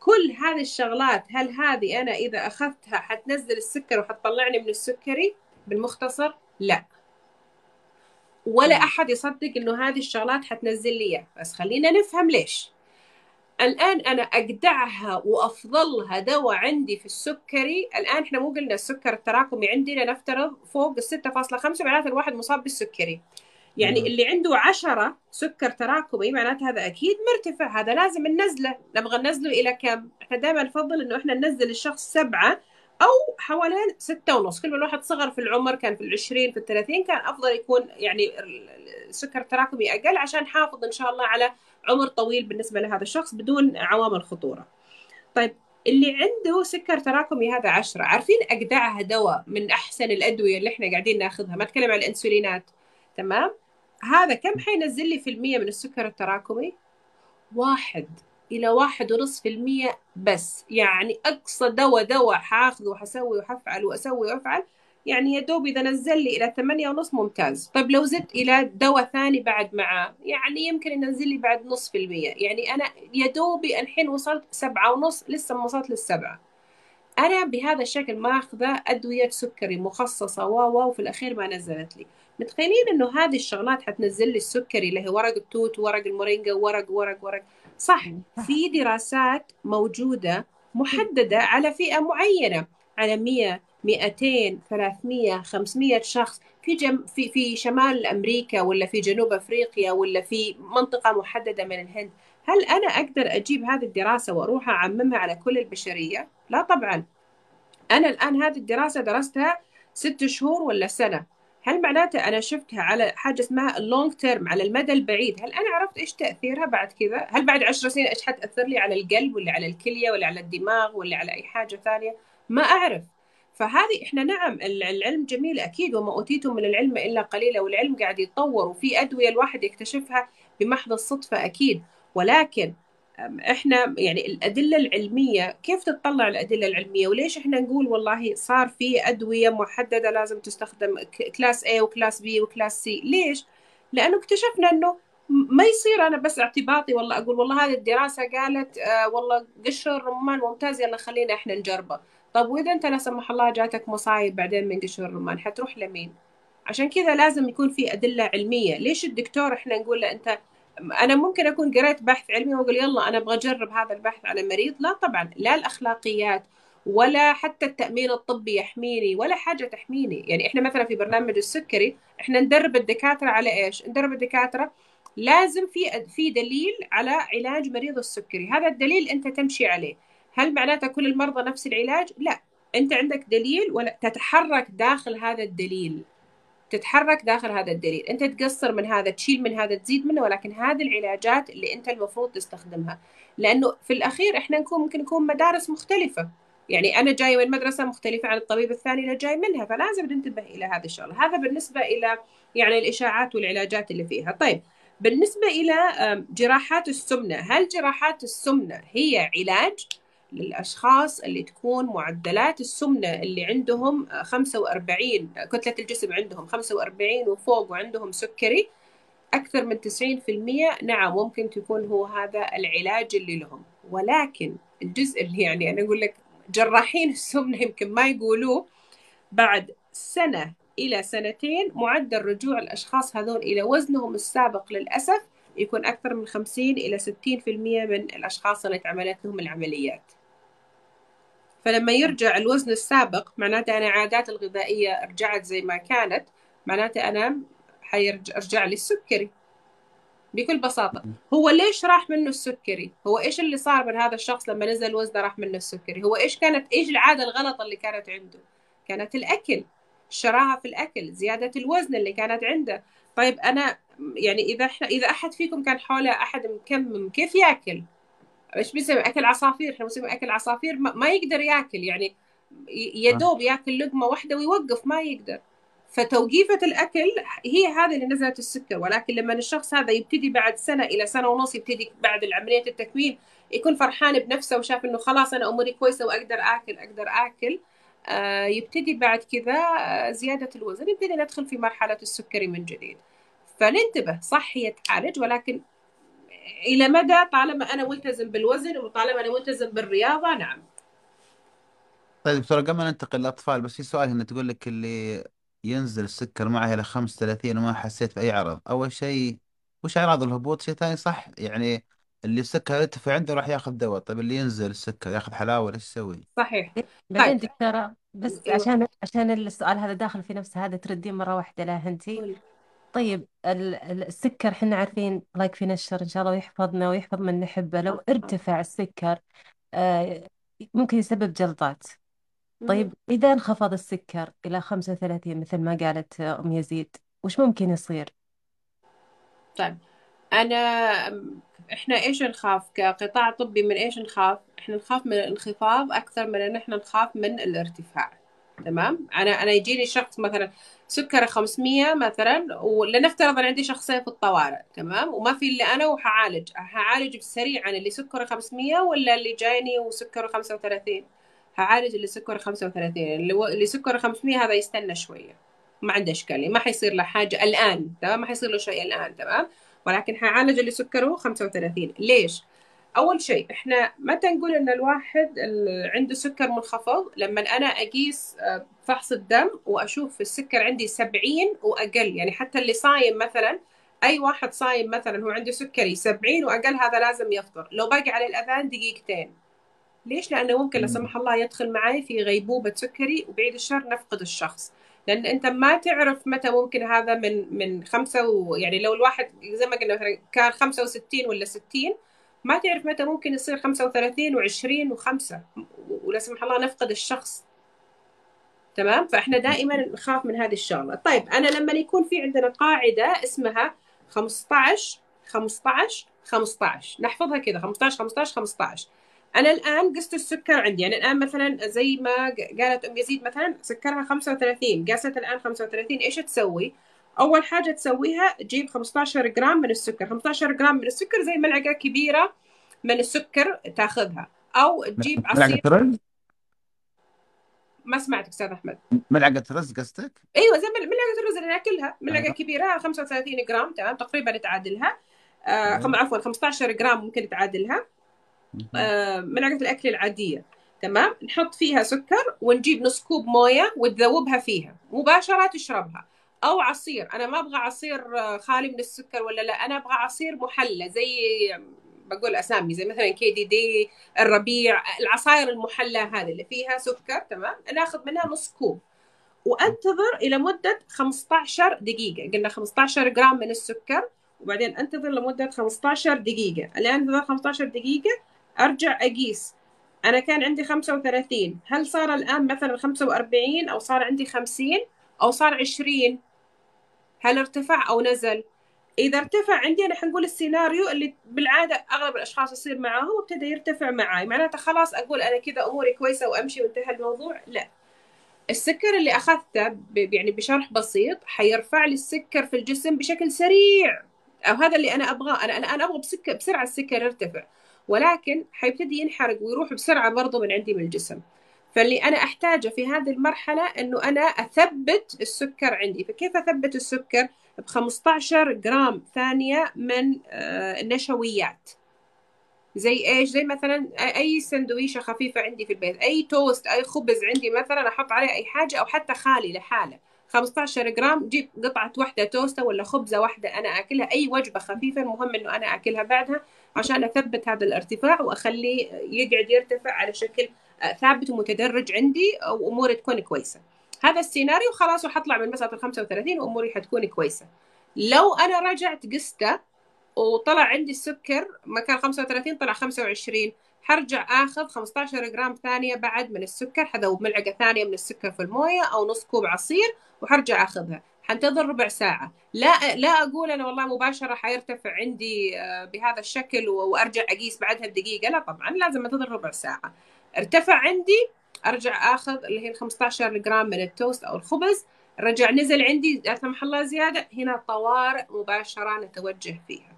كل هذه الشغلات هل هذه أنا إذا أخذتها حتنزل السكر وحتطلعني من السكري؟ بالمختصر؟ لا. ولا أحد يصدق إنه هذه الشغلات حتنزل لي بس خلينا نفهم ليش. الآن أنا أقعدها وأفضلها دواء عندي في السكري. الآن إحنا مو قلنا السكر التراكمي عندنا نفترض فوق ال 6.5 معناته الواحد مصاب بالسكري. يعني مم. اللي عنده عشرة سكر تراكمي معناته هذا أكيد مرتفع. هذا لازم ننزله. نبغى ننزله إلى كم؟ إحنا دائما نفضل إنه إحنا ننزل الشخص سبعة أو حوالين ستة ونص. كل ما الواحد صغر في العمر كان في العشرين في الثلاثين كان أفضل يكون يعني السكر التراكمي أقل عشان نحافظ إن شاء الله على عمر طويل بالنسبة لهذا الشخص بدون عوامل خطورة. طيب اللي عنده سكر تراكمي هذا عشرة عارفين أجدعها دواء من أحسن الأدوية اللي إحنا قاعدين ناخذها؟ ما أتكلم عن الأنسولينات. تمام؟ هذا كم حينزل لي في المية من السكر التراكمي؟ واحد. إلى واحد ونص في المية بس. يعني أقصى دواء دواء حاخذه وحسوي وحفعل وأسوي وأفعل. يعني يا دوب إذا نزل لي إلى ثمانية ونص ممتاز. طيب لو زدت إلى دواء ثاني بعد معاه يعني يمكن ينزل لي بعد نص في المية. يعني أنا يا دوبي الحين وصلت سبعة ونص لسه ما وصلت للسبعة. أنا بهذا الشكل ماخذة أدوية سكري مخصصة و وفي الأخير ما نزلت لي. متخيلين إنه هذه الشغلات حتنزل لي السكري اللي هي ورق التوت ورق المورينجا ورق ورق ورق. صح. في دراسات موجودة محددة على فئة معينة على 100 200 300 500 شخص. في جم في في شمال أمريكا ولا في جنوب أفريقيا ولا في منطقة محددة من الهند. هل أنا أقدر أجيب هذه الدراسة وأروح أعممها على كل البشرية؟ لا طبعا. أنا الآن هذه الدراسة درستها ست شهور ولا سنة. هل معناته أنا شفتها على حاجة اسمها اللونج تيرم على المدى البعيد؟ هل أنا عرفت إيش تأثيرها بعد كذا؟ هل بعد عشر سنين إيش حتأثر لي على القلب ولا على الكلية ولا على الدماغ ولا على أي حاجة ثانية؟ ما أعرف. فهذه إحنا نعم العلم جميل أكيد وما أوتيتم من العلم إلا قليلا والعلم قاعد يتطور وفي أدوية الواحد يكتشفها بمحض الصدفة أكيد. ولكن إحنا يعني الأدلة العلمية كيف تطلع الأدلة العلمية؟ وليش إحنا نقول والله صار في أدوية محددة لازم تستخدم class A و class B و class C ليش؟ لأنه اكتشفنا إنه ما يصير أنا بس اعتباطي والله أقول والله هذه الدراسة قالت آه والله قشر الرمان ممتاز يلا خلينا إحنا نجربه. طب وإذا أنت لا سمح الله جاتك مصايب بعدين من قشر الرمان حتروح لمين؟ عشان كذا لازم يكون في أدلة علمية. ليش الدكتور إحنا نقول له أنت أنا ممكن أكون قريت بحث علمي وأقول يلا أنا أبغى أجرب هذا البحث على مريض لا طبعا لا الأخلاقيات ولا حتى التأمين الطبي يحميني ولا حاجة تحميني. يعني إحنا مثلا في برنامج السكري إحنا ندرب الدكاترة على إيش؟ ندرب الدكاترة لازم في في دليل على علاج مريض السكري. هذا الدليل أنت تمشي عليه. هل معناته كل المرضى نفس العلاج؟ لا. أنت عندك دليل ولا تتحرك داخل هذا الدليل. تتحرك داخل هذا الدليل. أنت تقصر من هذا تشيل من هذا تزيد منه ولكن هذه العلاجات اللي أنت المفروض تستخدمها. لأنه في الأخير إحنا نكون ممكن نكون مدارس مختلفة. يعني أنا جاي من مدرسة مختلفة عن الطبيب الثاني اللي جاي منها فلازم ننتبه إلى هذا الشغل هذا بالنسبة إلى يعني الإشاعات والعلاجات اللي فيها. طيب بالنسبة إلى جراحات السمنة. هل جراحات السمنة هي علاج؟ للأشخاص اللي تكون معدلات السمنة اللي عندهم 45 كتلة الجسم عندهم 45 وفوق وعندهم سكري أكثر من 90% نعم ممكن تكون هو هذا العلاج اللي لهم. ولكن الجزء اللي <laughs> يعني أنا أقول لك جراحين السمنة يمكن ما يقولوه بعد سنة إلى سنتين معدل رجوع الأشخاص هذول إلى وزنهم السابق للأسف يكون أكثر من 50 إلى 60% من الأشخاص اللي اتعملت لهم العمليات. فلما يرجع الوزن السابق معناته أنا عاداتي الغذائية رجعت زي ما كانت معناته أنا حيرجع لي السكري. بكل بساطة. هو ليش راح منه السكري؟ هو إيش اللي صار من هذا الشخص لما نزل وزنه راح منه السكري؟ هو إيش كانت إيش العادة الغلط اللي كانت عنده؟ كانت الأكل. الشراهة في الأكل زيادة الوزن اللي كانت عنده. طيب أنا يعني إذا إحنا إذا أحد فيكم كان حوله أحد مكمم كيف يأكل؟ إيش بيسمي أكل عصافير إحنا بنسمي أكل عصافير ما يقدر ياكل يعني يا دوب ياكل لقمة واحدة ويوقف ما يقدر. فتوقيفة الأكل هي هذه اللي نزلت السكر ولكن لما الشخص هذا يبتدي بعد سنة إلى سنة ونص يبتدي بعد عملية التكميم يكون فرحان بنفسه وشاف إنه خلاص أنا أموري كويسة وأقدر آكل أقدر آكل آه يبتدي بعد كذا آه زيادة الوزن يبتدي ندخل في مرحلة السكري من جديد. فننتبه صح هي تعالج ولكن إلى مدى طالما أنا ملتزم بالوزن وطالما أنا ملتزم بالرياضة؟ نعم. طيب دكتورة قبل ما ننتقل للأطفال بس في سؤال هنا تقول لك اللي ينزل السكر معه إلى 35 وما حسيت بأي عرض. أول شيء وش أعراض الهبوط؟ شيء ثاني صح؟ يعني اللي السكر يرتفع عنده راح ياخذ دواء. طيب اللي ينزل السكر ياخذ حلاوة ولا إيش يسوي؟ صحيح. بعدين طيب. دكتورة بس أيوه. عشان عشان السؤال هذا داخل في نفس هذا تردين مرة واحدة لا انتي قولي. طيب ال- ال- السكر حنا عارفين الله يكفينا الشر إن شاء الله ويحفظنا ويحفظ من نحبه لو ارتفع السكر آه، ممكن يسبب جلطات. طيب إذا انخفض السكر إلى 35 مثل ما قالت أم يزيد وش ممكن يصير؟ طيب أنا إحنا إيش نخاف كقطاع طبي من إيش نخاف؟ إحنا نخاف من الانخفاض أكثر من إن إحنا نخاف من الارتفاع تمام؟ أنا أنا يجيني شخص مثلا سكره 500 مثلا ولنفترض أنا عندي شخصين في الطوارئ تمام؟ وما في إلا أنا وحعالج، هعالج سريعا اللي سكره 500 ولا اللي جايني وسكره 35 هعالج اللي سكره 35 اللي, سكره 500 هذا يستنى شوية ما عنده إشكالية ما حيصير له حاجة الآن تمام؟ ما حيصير له شيء الآن تمام؟ ولكن حعالج اللي سكره 35 ليش؟ أول شيء إحنا متى نقول إن الواحد عنده سكر منخفض؟ لما أنا أقيس آه، فحص الدم وأشوف السكر عندي 70 وأقل يعني حتى اللي صايم مثلا أي واحد صايم مثلا هو عنده سكري 70 وأقل هذا لازم يفطر. لو باقي على الأذان دقيقتين. ليش؟ لأنه ممكن لا سمح الله يدخل معي في غيبوبة سكري وبعيد الشر نفقد الشخص. لأن أنت ما تعرف متى ممكن هذا من من خمسة و يعني لو الواحد زي ما قلنا مثلا كان 65 ولا 60 ما تعرف متى ممكن يصير 35 و20 و5 ولا سمح الله نفقد الشخص. تمام؟ فإحنا دائما نخاف من هذه الشغلة. طيب أنا لما يكون في عندنا قاعدة اسمها 15 15 15 نحفظها كذا 15 15 15 أنا الآن قست السكر عندي. يعني الآن مثلا زي ما قالت أم يزيد مثلا سكرها 35 قاست الآن 35 إيش تسوي؟ أول حاجة تسويها تجيب 15 جرام من السكر. 15 جرام من السكر زي ملعقة كبيرة من السكر تاخذها. أو تجيب عصير. ملعقة رز؟ ما سمعتك أستاذ أحمد. ملعقة رز قصدك؟ أيوه زي ملعقة الرز اللي ناكلها. ملعقة. كبيرة 35 جرام تمام؟ تقريبا تعادلها آه عفوا 15 جرام ممكن تعادلها آه ملعقة الأكل العادية. تمام؟ نحط فيها سكر ونجيب نص كوب موية وتذوبها فيها. مباشرة تشربها. أو عصير. أنا ما أبغى عصير آه، خالي من السكر ولا لا. أنا أبغى عصير محلى زي بقول أسامي زي مثلا كي دي دي الربيع العصاير المحلى هذه اللي فيها سكر تمام؟ ناخذ منها نص كوب. وأنتظر إلى مدة 15 دقيقة. قلنا 15 جرام من السكر وبعدين أنتظر لمده 15 دقيقة. الان أنتظر 15 دقيقة أرجع أقيس. أنا كان عندي 35 هل صار الآن مثلا 45 أو صار عندي 50 أو صار 20 هل ارتفع أو نزل؟ إذا ارتفع عندي أنا حنقول السيناريو اللي بالعادة أغلب الأشخاص يصير معاهم وابتدى يرتفع معاي. معناته خلاص أقول أنا كذا أموري كويسة وأمشي وانتهى الموضوع؟ لا. السكر اللي أخذته ب- يعني بشرح بسيط حيرفع لي السكر في الجسم بشكل سريع. أو هذا اللي أنا أبغاه. أنا أنا أنا أبغى بسكر بسرعة السكر يرتفع. ولكن حيبتدي ينحرق ويروح بسرعة برضه من عندي من الجسم. فاللي أنا أحتاجه في هذه المرحلة إنه أنا أثبت السكر عندي. فكيف أثبت السكر؟ ب 15 جرام ثانية من آه، النشويات. زي إيش؟ زي مثلا اي سندويشة خفيفة عندي في البيت. أي توست أي خبز عندي مثلا أحط عليه أي حاجة أو حتى خالي لحاله. 15 جرام جيب قطعة واحدة توستة ولا خبزة واحدة أنا أكلها. أي وجبة خفيفة المهم إنه أنا أكلها بعدها عشان أثبت هذا الارتفاع وأخليه يقعد يرتفع على شكل ثابت ومتدرج عندي وأموري تكون كويسة. هذا السيناريو خلاص وحطلع من مسافه ال 35 وأموري حتكون كويسة. لو أنا رجعت قسته وطلع عندي السكر مكان 35 طلع 25 حرجع آخذ 15 جرام ثانية بعد من السكر حذوب ملعقة ثانية من السكر في الموية أو نص كوب عصير وحرجع آخذها. حنتظر ربع ساعة. لا لا أقول أنا والله مباشرة حيرتفع عندي آه، بهذا الشكل وأرجع أقيس بعدها بدقيقه لا طبعا لازم أنتظر ربع ساعة. ارتفع عندي ارجع آخذ اللي هي ال 15 جرام من التوست أو الخبز رجع نزل عندي لا سمح الله زيادة هنا طوارئ مباشرة نتوجه فيها.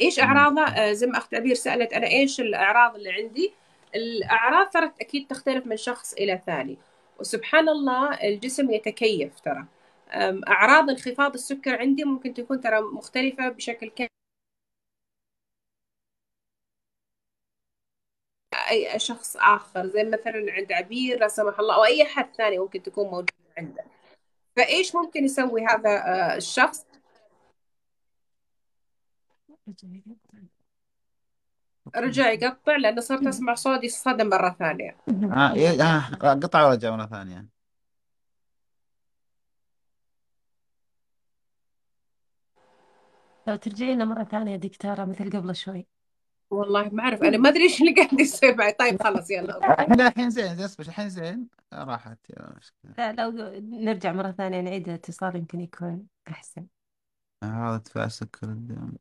إيش اعراضه آه، زي ما أخت عبير سألت أنا إيش الأعراض اللي عندي؟ الأعراض ترى أكيد تختلف من شخص إلى ثاني. وسبحان الله الجسم يتكيف ترى. أعراض انخفاض السكر عندي ممكن تكون ترى مختلفة بشكل أي شخص آخر زي مثلا عند عبير لا سمح الله أو أي حد ثاني ممكن تكون موجود عنده. فإيش ممكن يسوي هذا آه، الشخص؟ رجع يقطع لأنه صرت أسمع صوتي صدى مرة ثانية. آه, إيه آه قطع ورجع مرة ثانية؟ لو ترجعي لنا مرة ثانية دكتورة مثل قبل شوي. والله ما أعرف أنا ما أدري إيش اللي قاعد يصير معي طيب خلاص يلا إحنا الحين زين اصبر الحين زين. راحت يا مشكلة. لا لو نرجع مرة ثانية نعيد الاتصال يمكن يكون أحسن. هذا ارتفاع سكر الدم.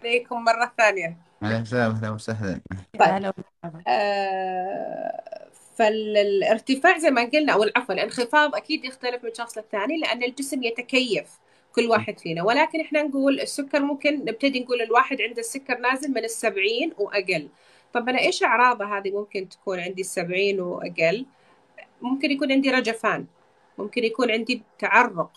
عليكم مرة ثانية. على حساب أهلا وسهلا. طيب. آه فالارتفاع زي ما قلنا أو عفوا الانخفاض أكيد يختلف من شخص للثاني لأن الجسم يتكيف. كل واحد فينا. ولكن إحنا نقول السكر ممكن نبتدي نقول الواحد عنده السكر نازل من السبعين وأقل. طب أنا إيش أعراضه هذه ممكن تكون عندي السبعين وأقل؟ ممكن يكون عندي رجفان. ممكن يكون عندي تعرق.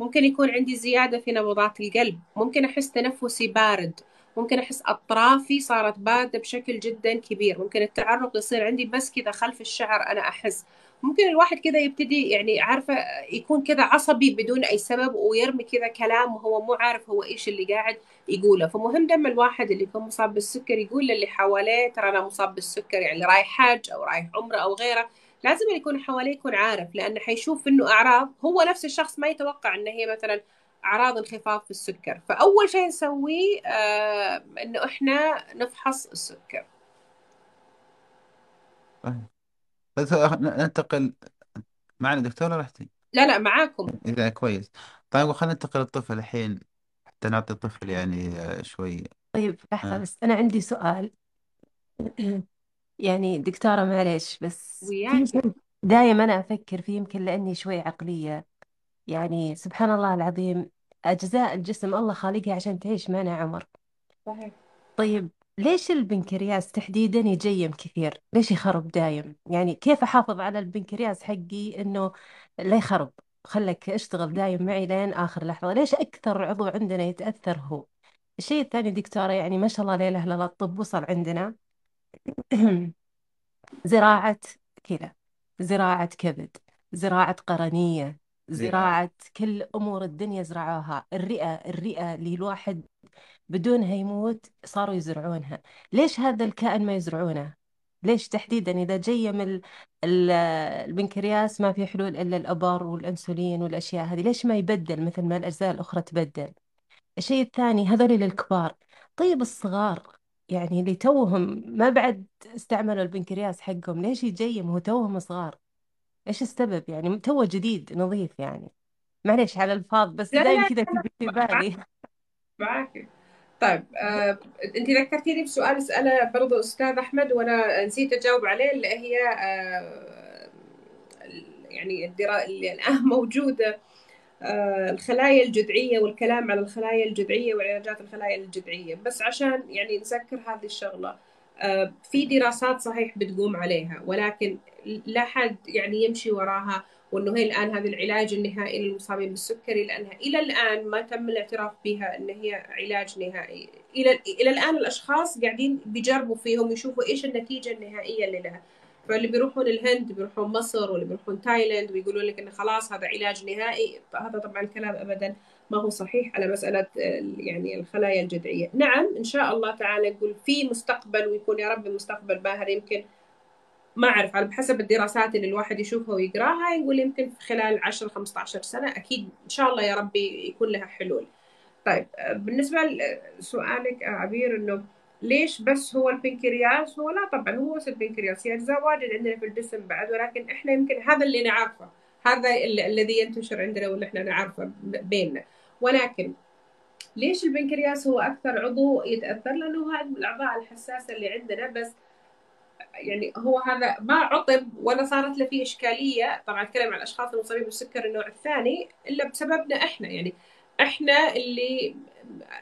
ممكن يكون عندي زيادة في نبضات القلب. ممكن أحس تنفسي بارد. ممكن أحس أطرافي صارت باردة بشكل جدا كبير. ممكن التعرق يصير عندي بس كذا خلف الشعر أنا أحس. ممكن الواحد كذا يبتدي يعني عارفة يكون كذا عصبي بدون أي سبب ويرمي كذا كلام وهو مو عارف هو إيش اللي قاعد يقوله. فمهم لما الواحد اللي يكون مصاب بالسكر يقول للي حواليه ترى أنا مصاب بالسكر يعني رايح حج أو رايح عمرة أو غيره. لازم اللي يكون حواليه يكون عارف لأنه حيشوف إنه أعراض هو نفس الشخص ما يتوقع إن هي مثلا أعراض انخفاض في السكر. فأول شيء نسويه آه إنه إحنا نفحص السكر. دكتور، ننتقل معنا دكتورة رحتي لا لا معاكم. إذا كويس. طيب وخلينا ننتقل للطفل الحين. حتى نعطي الطفل يعني آه، شوي. طيب لحظة آه. بس. أنا عندي سؤال. <clears throat> يعني دكتورة معلش بس في وياك. دايما أنا أفكر فيه يمكن لأني شوي عقلية. يعني سبحان الله العظيم أجزاء الجسم الله خالقها عشان تعيش معنا عمر. صحيح. طيب ليش البنكرياس تحديدا يجيم كثير؟ ليش يخرب دايم؟ يعني كيف أحافظ على البنكرياس حقي إنه لا يخرب؟ خلك أشتغل دايم معي لين آخر لحظة، ليش أكثر عضو عندنا يتأثر هو؟ الشيء الثاني دكتورة يعني ما شاء الله لا إله إلا الله الطب وصل عندنا <clears throat> زراعة كلى زراعة كبد زراعة قرنية رئة زراعة كل أمور الدنيا زرعوها الرئة الرئة اللي الواحد بدونها يموت صاروا يزرعونها. ليش هذا الكائن ما يزرعونه؟ ليش تحديدا إذا جاية من ال- ال- البنكرياس ما في حلول إلا الأبر والأنسولين والأشياء هذه؟ ليش ما يبدل مثل ما الأجزاء الأخرى تبدل؟ الشيء الثاني هذول للكبار. طيب الصغار يعني اللي توهم ما بعد استعملوا البنكرياس حقهم ليش يجيم هو توهم صغار؟ إيش السبب؟ يعني توه جديد نظيف يعني. معليش على الفاظ بس دايم كذا في بالي. معاك طيب آه، انت ذكرتيني بسؤال سأله برضو أستاذ أحمد وأنا نسيت أجاوب عليه اللي هي آه، يعني الدرا... اللي الآن <laughs> موجودة آه، الخلايا الجذعية والكلام على الخلايا الجذعية وعلاجات الخلايا الجذعية. بس عشان يعني نذكر هذه الشغلة آه، في دراسات صحيح بتقوم عليها ولكن لا حد يعني يمشي وراها وإنه هي الآن هذا العلاج النهائي للمصابين بالسكري لانها إلى الآن ما تم الاعتراف بها إن هي علاج نهائي. إلى إلى الآن الأشخاص قاعدين بيجربوا فيهم يشوفوا إيش النتيجة النهائية اللي لها. فاللي بيروحون الهند بيروحون مصر واللي بيروحون تايلاند ويقولون لك انه خلاص هذا علاج نهائي. هذا طبعا كلام ابدا ما هو صحيح على مسألة يعني الخلايا الجذعية. نعم إن شاء الله تعالى نقول في مستقبل ويكون يا رب مستقبل باهر. يمكن ما أعرف على حسب الدراسات اللي الواحد يشوفها ويقراها يقول يمكن في خلال 10 15 سنة أكيد إن شاء الله يا ربي يكون لها حلول. طيب بالنسبة لسؤالك عبير إنه ليش بس هو البنكرياس؟ هو لا طبعا هو بس البنكرياس. هي أجزاء واجد عندنا في الجسم بعد ولكن إحنا يمكن هذا اللي نعرفه هذا الذي ينتشر عندنا واللي إحنا نعرفه بيننا. ولكن ليش البنكرياس هو أكثر عضو يتأثر؟ لأنه هذا من الأعضاء الحساسة اللي عندنا بس يعني هو هذا ما عطب ولا صارت له فيه إشكالية. طبعا أتكلم عن الأشخاص المصابين بالسكر النوع الثاني إلا بسببنا إحنا. يعني إحنا اللي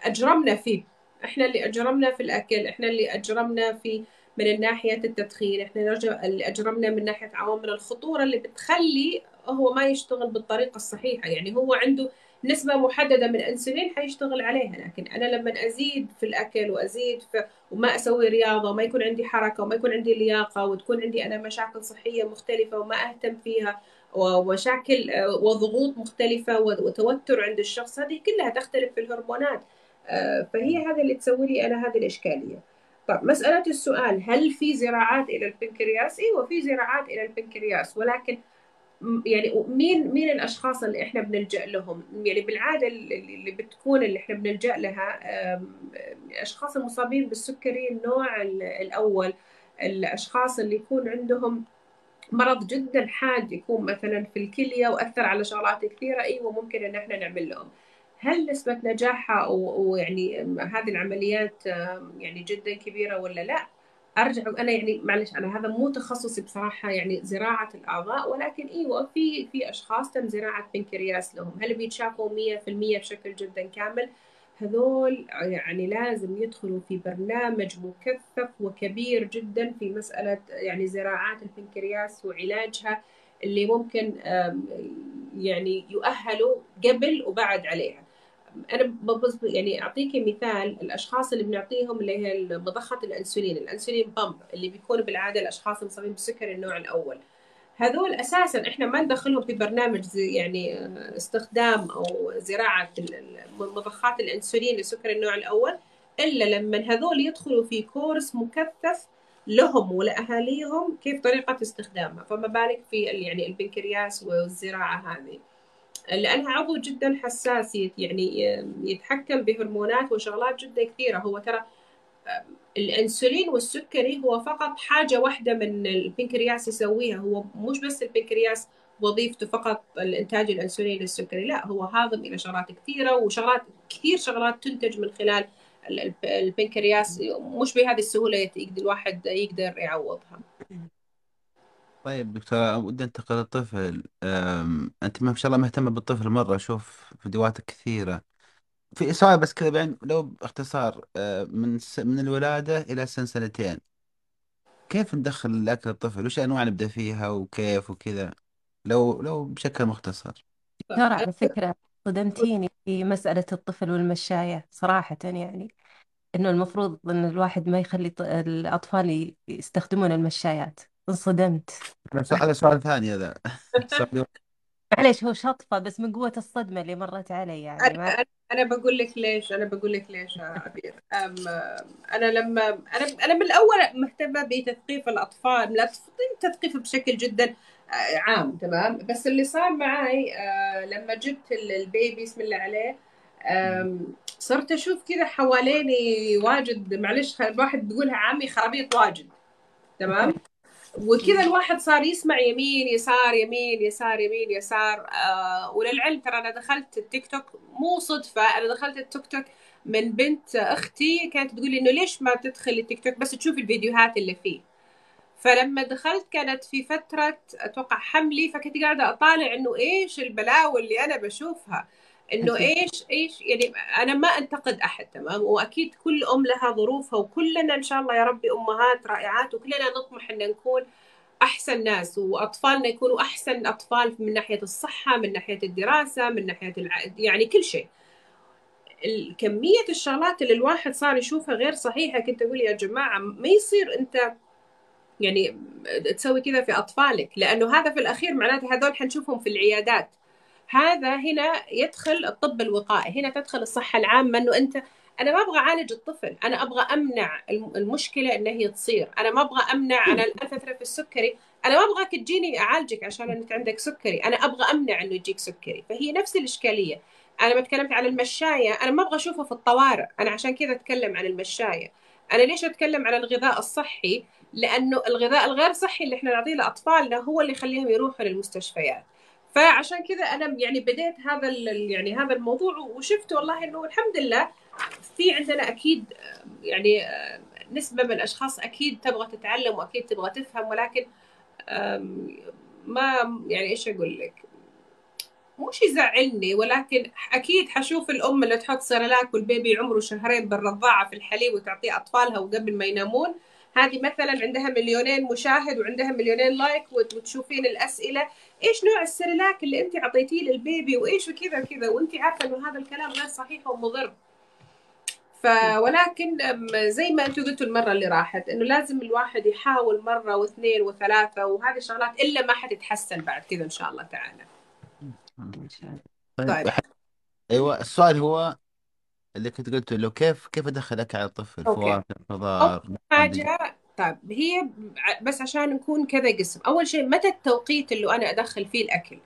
أجرمنا فيه. إحنا اللي أجرمنا في الأكل إحنا اللي أجرمنا في من ناحيه التدخين إحنا اللي أجرمنا من ناحية عوامل الخطورة اللي بتخلي هو ما يشتغل بالطريقة الصحيحة. يعني هو عنده نسبة محددة من الأنسولين حيشتغل عليها لكن أنا لما أزيد في الأكل وأزيد في وما أسوي رياضة وما يكون عندي حركة وما يكون عندي لياقة وتكون عندي أنا مشاكل صحية مختلفة وما أهتم فيها ومشاكل وضغوط مختلفة وتوتر عند الشخص هذه كلها تختلف في الهرمونات فهي هذا اللي تسوي لي أنا هذه الإشكالية طب مسألة السؤال هل في زراعات إلى البنكرياس؟ أيوة في زراعات إلى البنكرياس ولكن يعني مين مين الأشخاص اللي إحنا بنلجأ لهم يعني بالعادة اللي بتكون اللي إحنا بنلجأ لها الاشخاص المصابين بالسكري النوع ال- الأول الأشخاص اللي يكون عندهم مرض جدا حاد يكون مثلا في الكلية وأثر على شغلات كثيرة أيوه ممكن إن إحنا نعمل لهم هل نسبة نجاحها ويعني هذه العمليات يعني جدا كبيرة ولا لا؟ أرجع أنا يعني معلش أنا هذا مو تخصصي بصراحة يعني زراعة الأعضاء ولكن أيوه في في أشخاص تم زراعة بنكرياس لهم. هل بيتشافوا 100% بشكل جدا كامل؟ هذول يعني لازم يدخلوا في برنامج مكثف وكبير جدا في مسألة يعني زراعات البنكرياس وعلاجها اللي ممكن يعني يؤهلوا قبل وبعد عليها. أنا يعني أعطيكي مثال الأشخاص اللي بنعطيهم اللي هي مضخة الأنسولين الأنسولين بامب اللي بيكون بالعادة الأشخاص المصابين بالسكر النوع الأول. هذول أساسا إحنا ما ندخلهم في برنامج زي يعني آه، استخدام أو زراعة مضخات الأنسولين لسكر النوع الأول إلا لما هذول يدخلوا في كورس مكثف لهم ولأهاليهم كيف طريقة استخدامها. فما بالك في يعني البنكرياس والزراعة هذه. لأنها عضو جدا حساس يعني يتحكم بهرمونات وشغلات جدا كثيرة. هو ترى الأنسولين والسكري هو فقط حاجة واحدة من البنكرياس يسويها. هو مش بس البنكرياس وظيفته فقط الإنتاج الأنسولين للسكري لا هو هاضم إلى شغلات كثيرة وشغلات كثير شغلات تنتج من خلال ال- ال- البنكرياس. مش بهذه السهولة يقدر الواحد يقدر يعوضها. طيب دكتورة ودي انتقل للطفل أنت ما شاء الله مهتمة بالطفل مرة أشوف فيديوهاتك كثيرة. في سؤال بس كذا بعين لو باختصار أه، من س... من الولادة إلى سن سنتين كيف ندخل الاكل الطفل؟ وش أنواع نبدأ فيها وكيف وكذا؟ لو لو بشكل مختصر. ترى على فكرة صدمتيني في مسألة الطفل والمشاية صراحة يعني إنه المفروض إن الواحد ما يخلي الأطفال يستخدمون المشايات. انصدمت. هذا سؤال هذا سؤال ثاني هذا. سؤال معليش هو شطفة بس من قوة الصدمة اللي مرت علي يعني ما أنا أنا بقول لك ليش أنا بقول لك ليش يا عبير أم أنا لما أنا أنا من الأول مهتمة بتثقيف الأطفال لا تثقيف بشكل جدا آه، عام تمام؟ بس اللي صار معي آه، لما جبت ال- البيبي بسم الله عليه أم، صرت أشوف كذا حواليني واجد معلش خ- الواحد بيقولها عامي خرابيط واجد تمام؟ وكذا الواحد صار يسمع يمين يسار يمين يسار يمين يسار. آه وللعلم ترى أنا دخلت التيك توك مو صدفة أنا دخلت التيك توك من بنت أختي كانت تقول لي إنه ليش ما تدخل التيك توك بس تشوف الفيديوهات اللي فيه. فلما دخلت كانت في فترة أتوقع حملي فكنت قاعدة أطالع إنه إيش البلاوي اللي أنا بشوفها. إنه إيش إيش يعني أنا ما أنتقد أحد تمام؟ وأكيد كل أم لها ظروفها وكلنا إن شاء الله يا ربي أمهات رائعات وكلنا نطمح إن نكون أحسن ناس وأطفالنا يكونوا أحسن أطفال من ناحية الصحة من ناحية الدراسة من ناحية الع... يعني كل شيء. كمية الشغلات اللي الواحد صار يشوفها غير صحيحة كنت أقول يا جماعة ما يصير أنت يعني تسوي كذا في أطفالك لأنه هذا في الأخير معناته هذول حنشوفهم في العيادات. هذا هنا يدخل الطب الوقائي هنا تدخل الصحة العامة إنه أنت أنا ما أبغى أعالج الطفل أنا أبغى أمنع المشكلة ان هي تصير أنا ما أبغى أمنع أنا الآن فتره في السكري أنا ما أبغاك تجيني أعالجك عشان انت عندك سكري أنا أبغى أمنع إنه يجيك سكري فهي نفس الإشكالية. أنا ما تكلمت عن المشاية أنا ما أبغى أشوفه في الطوارئ أنا عشان كذا أتكلم عن المشاية. أنا ليش أتكلم عن الغذاء الصحي؟ لأنه الغذاء الغير صحي اللي إحنا نعطيه لأطفالنا هو اللي يخليهم يروحوا للمستشفيات. فعشان كذا أنا يعني بديت هذا يعني هذا الموضوع وشفت والله إنه الحمد لله في عندنا أكيد يعني نسبة من الأشخاص أكيد تبغى تتعلم وأكيد تبغى تفهم ولكن ما يعني إيش أقول لك؟ مش يزعلني ولكن أكيد حشوف الأم اللي تحط سيرلاك والبيبي عمره شهرين بالرضاعة في الحليب وتعطيه أطفالها وقبل ما ينامون هذه مثلا عندها مليونين مشاهد وعندها مليونين like وتشوفين الأسئلة. إيش نوع السيرلاك اللي أنت أعطيتيه للبيبي وإيش وكذا وكذا؟ وأنت عارفة إنه هذا الكلام غير صحيح ومضر. فولكن زي ما أنتم قلتوا المرة اللي راحت إنه لازم الواحد يحاول مرة واثنين وثلاثة وهذه الشغلات إلا ما حتتحسن بعد كذا إن شاء الله تعالى. طيب, طيب. أيوه السؤال هو اللي كنت قلته لو كيف كيف ادخل اكل على الطفل فواكه خضار حاجة طيب هي بس عشان نكون كذا قسم. أول شيء متى التوقيت اللي أنا أدخل فيه الأكل؟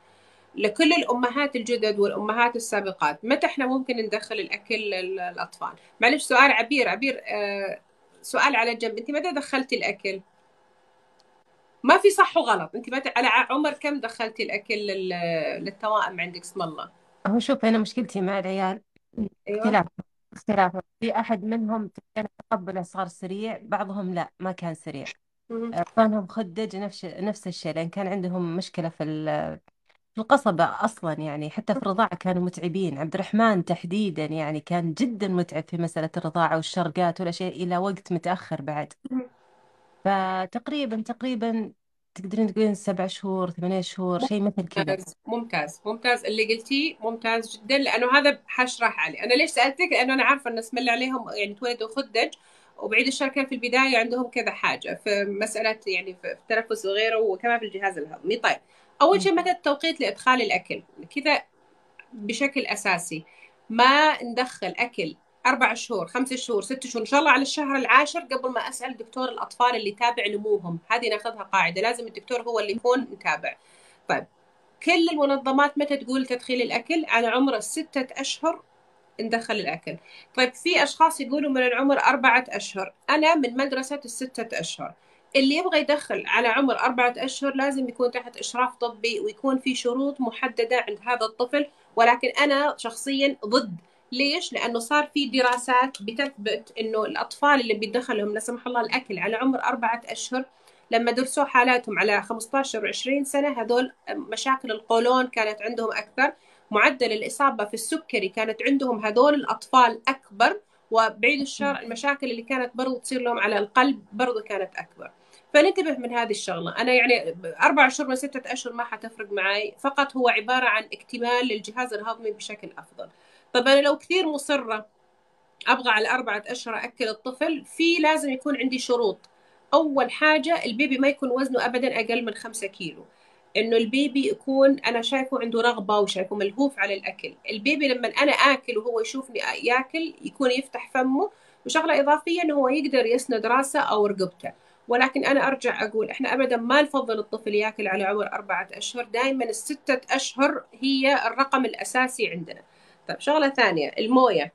لكل الأمهات الجدد والأمهات السابقات متى إحنا ممكن ندخل الأكل للأطفال؟ معلش سؤال عبير عبير آه سؤال على جنب. أنت متى دخلتي الأكل؟ ما في صح وغلط. أنت متى على عمر كم دخلتي الأكل للتوائم عندك؟ اسم الله. هو شوف أنا مشكلتي مع العيال أيوه. اختلاف اختلاف. في أحد منهم كان تقبله صار سريع بعضهم لا ما كان سريع. مهم. أعطانهم خدج نفس نفس الشيء لأن كان عندهم مشكلة في ال- في القصبة أصلا يعني. حتى في الرضاعة كانوا متعبين. عبد الرحمن تحديدا يعني كان جدا متعب في مسألة الرضاعة والشرقات والأشياء إلى وقت متأخر بعد. فتقريبا تقريبا تقدرين تقولين سبع شهور ثمانية شهور شيء مثل كذا. ممتاز ممتاز ممتاز. اللي قلتيه ممتاز جدا لأنه هذا حشرح عليه أنا ليش سألتك؟ لأنه أنا عارفة إن اسم الله عليهم يعني تولدوا خدج وبعيد الشر كان في البداية عندهم كذا حاجة في مسألة يعني في التنفس وغيره وكمان في الجهاز الهضمي. طيب أول شيء متى التوقيت لإدخال الأكل؟ كذا بشكل أساسي. ما ندخل أكل أربع شهور خمس شهور ست شهور إن شاء الله على الشهر العاشر قبل ما أسأل دكتور الأطفال اللي يتابع نموهم. هذه ناخذها قاعدة لازم الدكتور هو اللي يكون متابع. طيب كل المنظمات متى تقول تدخيل الأكل؟ على عمر الستة أشهر ندخل الأكل. طيب في أشخاص يقولوا من العمر أربعة أشهر. أنا من مدرسة الستة أشهر. اللي يبغى يدخل على عمر أربعة أشهر لازم يكون تحت إشراف طبي ويكون في شروط محددة عند هذا الطفل. ولكن أنا شخصيا ضد ليش؟ لأنه صار في دراسات بتثبت إنه الأطفال اللي بيدخلهم لا سمح الله الأكل على عمر أربعة أشهر لما درسوا حالاتهم على 15 و 20 سنة هذول مشاكل القولون كانت عندهم أكثر. معدل الإصابة في السكري كانت عندهم هذول الأطفال أكبر وبعيد الشر المشاكل اللي كانت برضو تصير لهم على القلب برضو كانت أكبر. فننتبه من هذه الشغلة. أنا يعني أربع شهور من ستة أشهر ما حتفرق معي فقط هو عبارة عن اكتمال للجهاز الهضمي بشكل أفضل. طب أنا لو كثير مصرة أبغى على أربعة أشهر أكل الطفل في لازم يكون عندي شروط. أول حاجة البيبي ما يكون وزنه أبدا أقل من خمسة كيلو. إنه البيبي يكون أنا شايفه عنده رغبة وشايفه ملهوف على الأكل. البيبي لما أنا آكل وهو يشوفني ياكل يكون يفتح فمه. وشغلة إضافية إنه هو يقدر يسند راسه أو رقبته. ولكن أنا أرجع أقول إحنا ابدا ما نفضل الطفل ياكل على عمر أربعة أشهر. دائما الستة أشهر هي الرقم الأساسي عندنا. طيب شغلة ثانية الموية.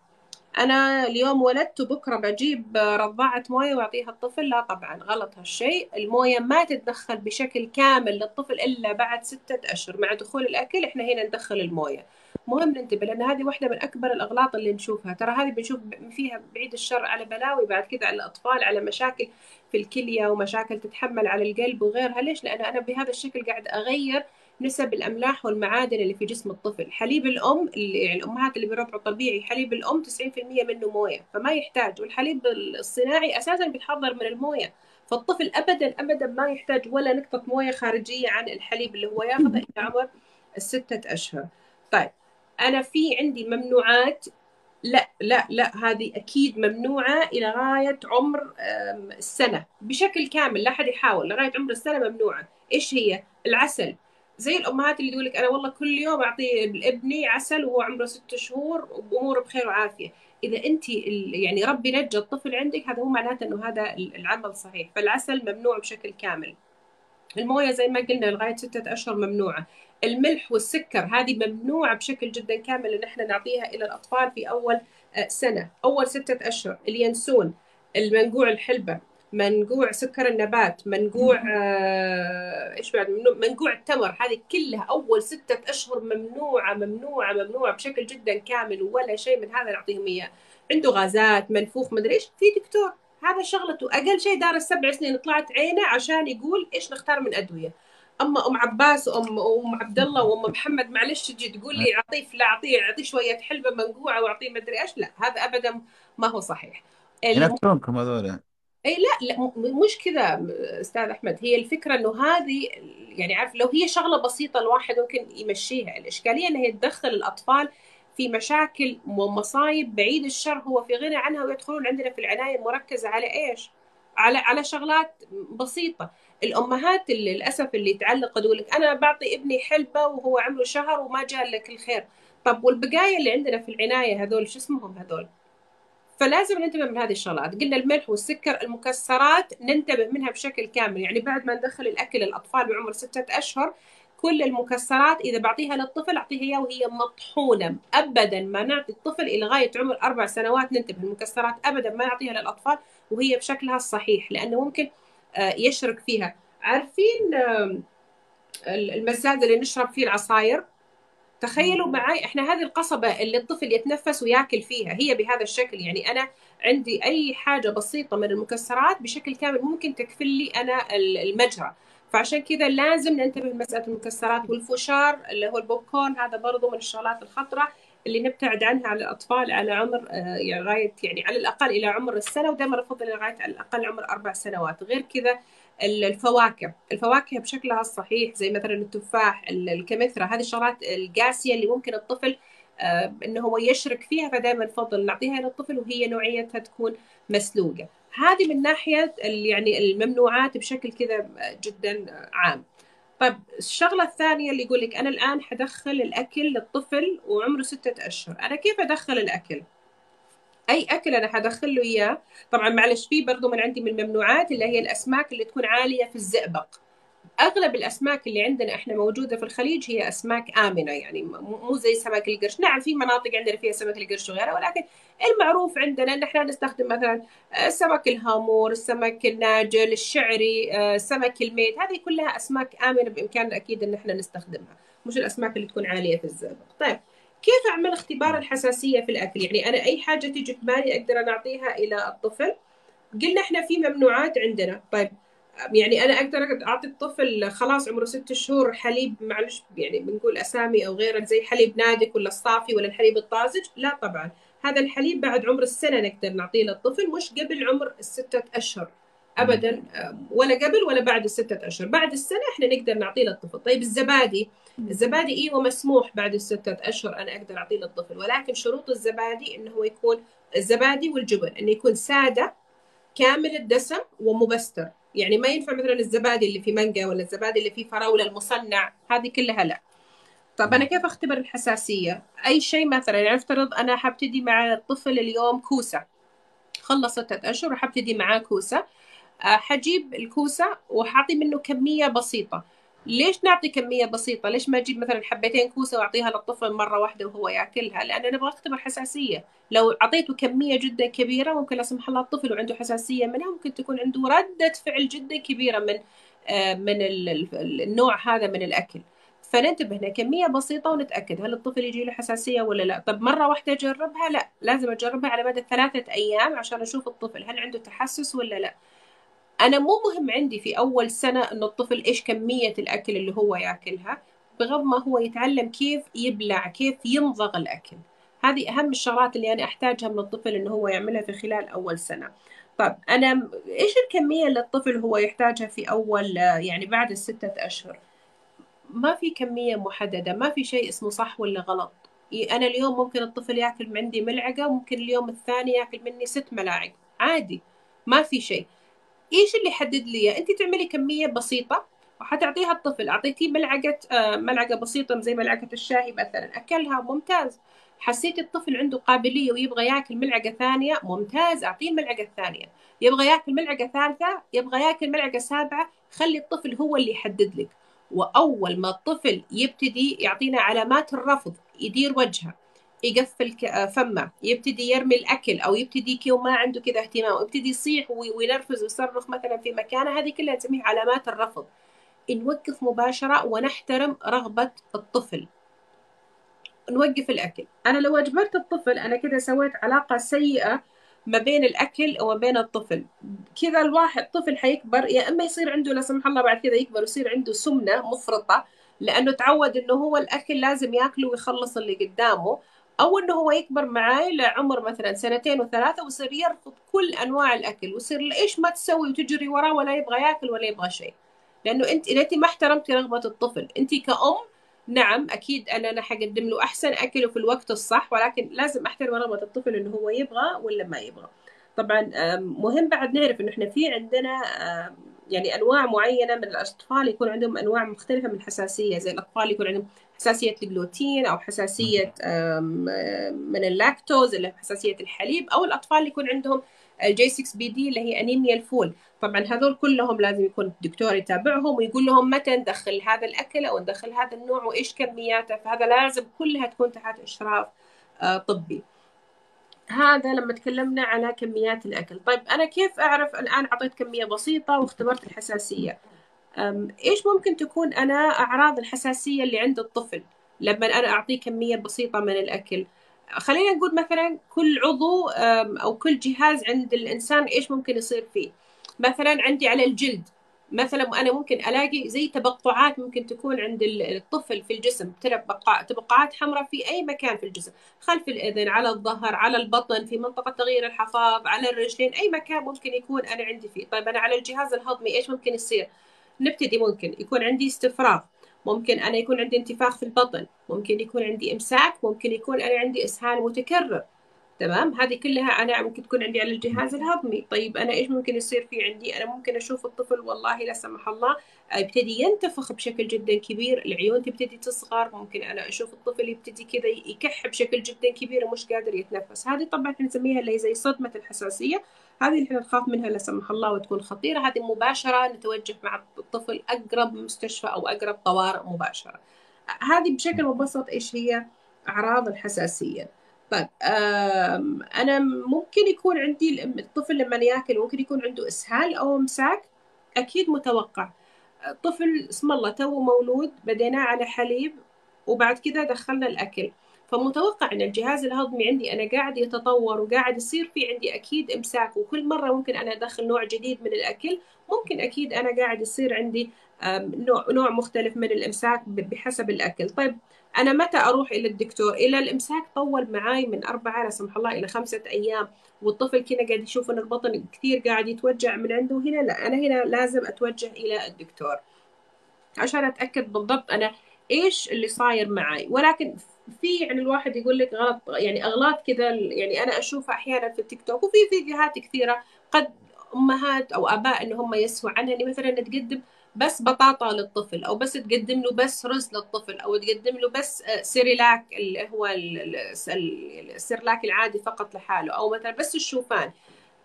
أنا اليوم ولدت وبكرة بجيب رضاعة موية وأعطيها الطفل. لا طبعا غلط هالشيء. الموية ما تتدخل بشكل كامل للطفل إلا بعد ستة أشهر. مع دخول الأكل إحنا هنا ندخل الموية. مهم ننتبه لأن هذه واحدة من أكبر الأغلاط اللي نشوفها. ترى هذه بنشوف فيها بعيد الشر على بلاوي بعد كذا على الأطفال على مشاكل في الكلية ومشاكل تتحمل على القلب وغيرها. ليش؟ لأن أنا بهذا الشكل قاعد أغير نسب الأملاح والمعادن اللي في جسم الطفل. حليب الأم اللي يعني الأمهات اللي بيرضعوا طبيعي حليب الأم 90% منه موية فما يحتاج. والحليب الصناعي أساسا بيتحضر من الموية فالطفل ابدا ابدا ما يحتاج ولا نقطة موية خارجية عن الحليب اللي هو ياخذه <laughs> إلى عمر الستة أشهر. طيب أنا في عندي ممنوعات. لا لا لا هذه أكيد ممنوعة إلى غاية عمر السنة بشكل كامل لا حد يحاول لغايه عمر السنة ممنوعة. إيش هي؟ العسل. زي الأمهات اللي تقول لك أنا والله كل يوم أعطي لابني عسل وهو عمره ست شهور وأموره بخير وعافية. إذا أنت يعني ربي نجى الطفل عندك هذا مو معناته إنه هذا العمل صحيح. فالعسل ممنوع بشكل كامل. الموية زي ما قلنا لغاية ستة أشهر ممنوعة. الملح والسكر هذه ممنوعة بشكل جدا كامل إن إحنا نعطيها إلى الأطفال في أول سنة أول ستة أشهر. اليانسون المنقوع الحلبة. منقوع سكر النبات منقوع آه إيش بعد؟ منقوع التمر. هذه كلها أول ستة أشهر ممنوعة ممنوعة ممنوعة بشكل جدا كامل ولا شيء من هذا. نعطيهم إياه. عنده غازات منفوخ مدري إيش. في دكتور. هذا شغلته. أقل شيء دار السبع سنين طلعت عينه عشان يقول إيش نختار من أدوية. أما أم عباس وام ام عبد الله وأم محمد معلش تجي تقول لي أعطيه لا أعطيه أعطيه شوية حلبة منقوعة وأعطيه مدري إيش. لا هذا ابدا ما هو صحيح. ينفرونكم هذول. اي لا لا مش كذا أستاذ أحمد هي الفكرة إنه هذه يعني عارف لو هي شغلة بسيطة الواحد ممكن يمشيها الإشكالية إنها تدخل الأطفال في مشاكل ومصايب بعيد الشر هو في غنى عنها ويدخلون عندنا في العناية المركزة على إيش؟ على على شغلات بسيطة الأمهات اللي للأسف اللي تعلق تقول لك أنا بعطي ابني حلبة وهو عمره شهر وما جاء لك الخير طب والبقايا اللي عندنا في العناية هذول شو اسمهم هذول؟ فلازم ننتبه من هذه الشغلات. قلنا الملح والسكر المكسرات ننتبه منها بشكل كامل. يعني بعد ما ندخل الأكل الاطفال بعمر ستة أشهر كل المكسرات إذا بعطيها للطفل أعطيها اياها وهي مطحونة. ابدا ما نعطي الطفل إلى غاية عمر أربع سنوات ننتبه المكسرات. ابدا ما نعطيها للأطفال وهي بشكلها الصحيح لأنه ممكن آه، يشرك فيها. عارفين المزاز اللي نشرب فيه العصاير؟ تخيلوا معي إحنا هذه القصبة اللي الطفل يتنفس وياكل فيها هي بهذا الشكل. يعني أنا عندي أي حاجة بسيطة من المكسرات بشكل كامل ممكن تكفل لي أنا المجرى. فعشان كذا لازم ننتبه لمسألة المكسرات والفشار اللي هو البوب كورن هذا برضو من الشغلات الخطرة اللي نبتعد عنها على الأطفال على عمر آه، يعني يعني على الأقل إلى عمر السنة ودائما أفضل لغاية على الأقل عمر أربع سنوات. غير كذا الفواكه. الفواكه بشكلها الصحيح زي مثلا التفاح الكمثرى. هذه الشغلات القاسية اللي ممكن الطفل آه إنه هو يشرك فيها فدائما نفضل نعطيها للطفل وهي نوعيتها تكون مسلوقة. هذه من ناحية يعني الممنوعات بشكل كذا جدا عام. طيب الشغلة الثانية اللي يقول لك أنا الآن حدخل الأكل للطفل وعمره ستة أشهر. أنا كيف أدخل الأكل؟ أي أكل أنا حدخل له إياه. طبعا معلش في برضه من عندي من الممنوعات اللي هي الأسماك اللي تكون عالية في الزئبق. أغلب الأسماك اللي عندنا إحنا موجودة في الخليج هي أسماك آمنة يعني مو زي سمك القرش. نعم في مناطق عندنا فيها سمك القرش وغيرها ولكن المعروف عندنا إن إحنا نستخدم مثلا سمك الهامور السمك الناجل الشعري آه، الميت. هذه كلها أسماك آمنة بإمكاننا أكيد إن إحنا نستخدمها مش الأسماك اللي تكون عالية في الزئبق. طيب كيف أعمل اختبار الحساسية في الأكل؟ يعني أنا أي حاجة تيجي في بالي أقدر نعطيها إلى الطفل. قلنا إحنا في ممنوعات عندنا. طيب يعني أنا أقدر أعطي الطفل خلاص عمره ست شهور حليب معلش يعني بنقول أسامي أو غيره زي حليب نادك ولا الصافي ولا الحليب الطازج؟ لا طبعا. هذا الحليب بعد عمر السنة نقدر نعطيه للطفل مش قبل عمر الستة أشهر. ابدا ولا قبل ولا بعد الستة أشهر. بعد السنة إحنا نقدر نعطيه للطفل. طيب الزبادي الزبادي أيوه مسموح بعد الستة أشهر أنا أقدر أعطيه للطفل ولكن شروط الزبادي إنه هو يكون الزبادي والجبن إنه يكون سادة كامل الدسم ومبستر. يعني ما ينفع مثلا الزبادي اللي في مانجا ولا الزبادي اللي فيه فراولة المصنع هذه كلها لا. طب أنا كيف أختبر الحساسية؟ أي شيء مثلا يعني افترض أنا حبتدي مع الطفل اليوم كوسة. خلص ستة أشهر وحبتدي معاه كوسة. آه، حجيب الكوسة وحاعطي منه كمية بسيطة. ليش نعطي كمية بسيطة؟ ليش ما أجيب مثلا حبتين كوسة وأعطيها للطفل مرة واحدة وهو يأكلها؟ لأن نبغى نختبر حساسية. لو أعطيته كمية جدا كبيرة ممكن لا سمح الله الطفل وعنده حساسية منها ممكن تكون عنده ردة فعل جدا كبيرة من آه، من النوع هذا من الأكل. فننتبه هنا كمية بسيطة ونتأكد هل الطفل يجي له حساسية ولا لا. طب مرة واحدة أجربها؟ لا. لازم أجربها على مدى ثلاثة أيام عشان أشوف الطفل هل عنده تحسس ولا لا. أنا مو مهم عندي في أول سنة إنه الطفل إيش كمية الأكل اللي هو ياكلها بغض ما هو يتعلم كيف يبلع كيف يمضغ الأكل. هذه أهم الشغلات اللي أنا أحتاجها من الطفل إنه هو يعملها في خلال أول سنة. طيب أنا إيش الكمية اللي الطفل هو يحتاجها في أول يعني بعد الستة أشهر؟ ما في كمية محددة ما في شيء اسمه صح ولا غلط. أنا اليوم ممكن الطفل ياكل عندي ملعقة وممكن اليوم الثاني ياكل مني ست ملاعق. عادي ما في شيء. إيش اللي يحدد لي أنت تعملي كمية بسيطة وحتعطيها الطفل أعطيتيه ملعقة آه، ملعقة بسيطة زي ملعقة الشاي مثلا أكلها ممتاز. حسيتي الطفل عنده قابلية ويبغى ياكل ملعقة ثانية ممتاز أعطيه الملعقه الثانية يبغى ياكل ملعقة ثالثة يبغى ياكل ملعقة سابعة خلي الطفل هو اللي يحدد لك. وأول ما الطفل يبتدي يعطينا علامات الرفض يدير وجهه يقفل آه، فمه يبتدي يرمي الأكل أو يبتدي كي وما عنده كذا اهتمام ويبتدي يصيح وينرفز ويصرخ مثلا في مكانه هذه كلها نسميها علامات الرفض. نوقف مباشرة ونحترم رغبة الطفل. نوقف الأكل. أنا لو أجبرت الطفل أنا كذا سويت علاقة سيئة ما بين الأكل وما بين الطفل. كذا الواحد طفل حيكبر يا إما يصير عنده لا سمح الله بعد كذا يكبر ويصير عنده سمنة مفرطة لأنه تعود إنه هو الأكل لازم ياكله ويخلص اللي قدامه. أو إنه هو يكبر معاي لعمر مثلا سنتين وثلاثة ويصير يرفض كل أنواع الأكل ويصير إيش ما تسوي وتجري وراه ولا يبغى ياكل ولا يبغى شيء. لأنه أنت إذا أنت ما احترمتي رغبة الطفل أنت كأم نعم أكيد أنا أنا حقدم له أحسن أكل في الوقت الصح ولكن لازم أحترم رغبة الطفل إنه هو يبغى ولا ما يبغى. طبعا مهم بعد نعرف إنه إحنا في عندنا يعني أنواع معينة من الأطفال يكون عندهم أنواع مختلفة من الحساسيه زي الأطفال يكون عندهم حساسية الجلوتين أو حساسية من اللاكتوز اللي حساسية الحليب أو الأطفال اللي يكون عندهم ال G6PD اللي هي انيميا الفول. طبعا هذول كلهم لازم يكون الدكتور يتابعهم ويقول لهم متى ندخل هذا الأكل أو ندخل هذا النوع وإيش كمياته. فهذا لازم كلها تكون تحت إشراف طبي. هذا لما تكلمنا على كميات الأكل. طيب أنا كيف أعرف الآن أعطيت كمية بسيطة واختبرت الحساسية؟ إيش ممكن تكون أنا أعراض الحساسية اللي عند الطفل لما أنا أعطيه كمية بسيطة من الأكل؟ خلينا نقول مثلا كل عضو أو كل جهاز عند الإنسان إيش ممكن يصير فيه؟ مثلا عندي على الجلد مثلا أنا ممكن ألاقي زي تبقعات ممكن تكون عند الطفل في الجسم تبقعات حمراء في أي مكان في الجسم خلف الأذن على الظهر على البطن في منطقة تغيير الحفاظ على الرجلين أي مكان ممكن يكون أنا عندي فيه. طيب أنا على الجهاز الهضمي إيش ممكن يصير؟ نبتدي ممكن يكون عندي استفراغ ممكن أنا يكون عندي انتفاخ في البطن ممكن يكون عندي إمساك ممكن يكون أنا عندي إسهال متكرر. تمام؟ هذه كلها أنا ممكن تكون عندي على الجهاز الهضمي. طيب أنا إيش ممكن يصير في عندي؟ أنا ممكن أشوف الطفل والله لا سمح الله يبتدي ينتفخ بشكل جدا كبير العيون تبتدي تصغر ممكن أنا أشوف الطفل يبتدي كذا يكح بشكل جدا كبير ومش قادر يتنفس. هذه طبعا نسميها اللي زي صدمة الحساسية. هذه اللي إحنا نخاف منها لا سمح الله وتكون خطيرة. هذه مباشرة نتوجه مع الطفل أقرب مستشفى أو أقرب طوارئ مباشرة. هذه بشكل مبسط إيش هي؟ أعراض الحساسية. طيب أنا ممكن يكون عندي الطفل لما ياكل ممكن يكون عنده إسهال أو امساك أكيد متوقع. طفل اسم الله تو مولود بديناه على حليب وبعد كده دخلنا الأكل. فمتوقع إن الجهاز الهضمي عندي أنا قاعد يتطور وقاعد يصير في عندي أكيد إمساك وكل مرة ممكن أنا أدخل نوع جديد من الأكل ممكن أكيد أنا قاعد يصير عندي نوع مختلف من الإمساك بحسب الأكل. طيب أنا متى أروح إلى الدكتور؟ إلى الإمساك طول معاي من أربعة لا سمح الله إلى خمسة أيام والطفل كنا قاعد يشوف إن البطن كثير قاعد يتوجع من عنده هنا لا أنا هنا لازم أتوجه إلى الدكتور. عشان أتأكد بالضبط أنا إيش اللي صاير معي ولكن في يعني الواحد يقول لك غلط يعني أغلاط كذا يعني أنا أشوفها أحيانا في التيك توك وفي فيديوهات كثيرة قد أمهات أو آباء إن هم يسووا عنها إني مثلا تقدم بس بطاطا للطفل أو بس تقدم له بس رز للطفل أو تقدم له بس آه، سيريلاك اللي هو السيرلاك العادي فقط لحاله أو مثلا بس الشوفان.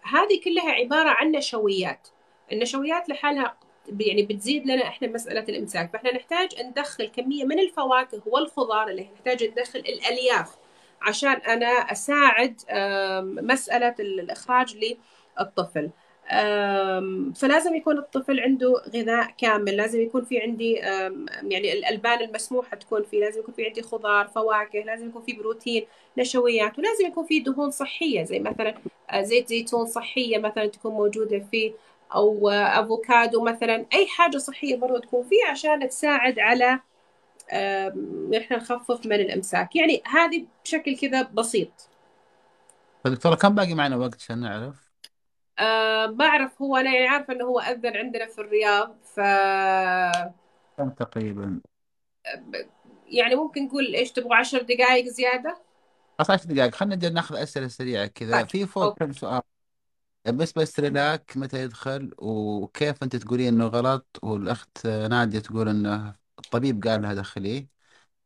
هذه كلها عبارة عن نشويات. النشويات لحالها يعني بتزيد لنا إحنا مسألة الإمساك. فإحنا نحتاج ندخل كمية من الفواكه والخضار اللي نحتاج ندخل الألياف عشان أنا أساعد مسألة الإخراج للطفل. فلازم يكون الطفل عنده غذاء كامل لازم يكون في عندي يعني الألبان المسموحة تكون فيه لازم يكون في عندي خضار فواكه لازم يكون في بروتين نشويات ولازم يكون في دهون صحية زي مثلا آه، زيت زيتون صحية مثلا تكون موجودة فيه أو أفوكادو مثلا. أي حاجة صحية برضه تكون فيه عشان تساعد على إحنا نخفف من الأمساك. يعني هذه بشكل كذا بسيط. دكتورة كم باقي معنا وقت عشان نعرف؟ أه بعرف هو أنا يعني عارفة إنه هو أذن عندنا في الرياض ف كم تقريبا؟ يعني ممكن نقول إيش تبغوا عشر دقائق زيادة؟ خلاص 10 دقائق خلينا ناخذ أسئلة سريعة كذا. طيب في فوق كم سؤال؟ بس بس ريلاك متى يدخل وكيف أنت تقولين إنه غلط؟ والأخت نادية تقول إنه الطبيب قال لها دخليه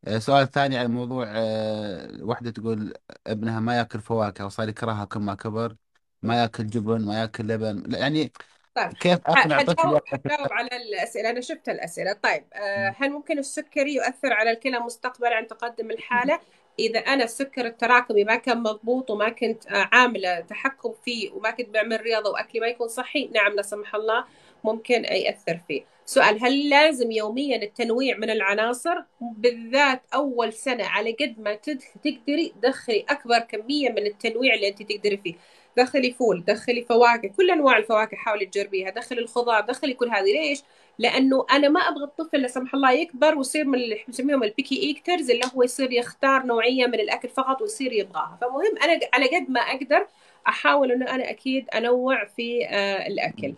آه، سؤال ثاني عن موضوع آه، واحدة تقول ابنها ما يأكل فواكه وصار يكرهها كل ما كبر ما يأكل جبن ما يأكل لبن. لا يعني طيب كيف اقنع طفل حجاوب ياكل حجاوب على الأسئلة. أنا شفت الأسئلة. طيب آه، هل ممكن السكري يؤثر على الكلى مستقبلا عن تقدم الحالة؟ إذا أنا السكر التراكمي ما كان مضبوط وما كنت عاملة تحكم فيه وما كنت بعمل رياضة وأكلي ما يكون صحي نعم لا سمح الله ممكن يأثر فيه. سؤال هل لازم يوميا التنويع من العناصر؟ بالذات أول سنة على قد ما تقدري دخلي أكبر كمية من التنويع اللي أنت تقدري فيه. دخلي فول دخلي فواكه كل أنواع الفواكه حاولي تجربيها دخلي الخضار دخلي كل هذه. ليش؟ لأنه أنا ما أبغى الطفل لا سمح الله يكبر ويصير من اللي نسميهم ال picky eaters اللي هو يصير يختار نوعية من الأكل فقط ويصير يبغاها. فمهم أنا على قد ما أقدر أحاول إنه أنا أكيد أنوع في آه الأكل.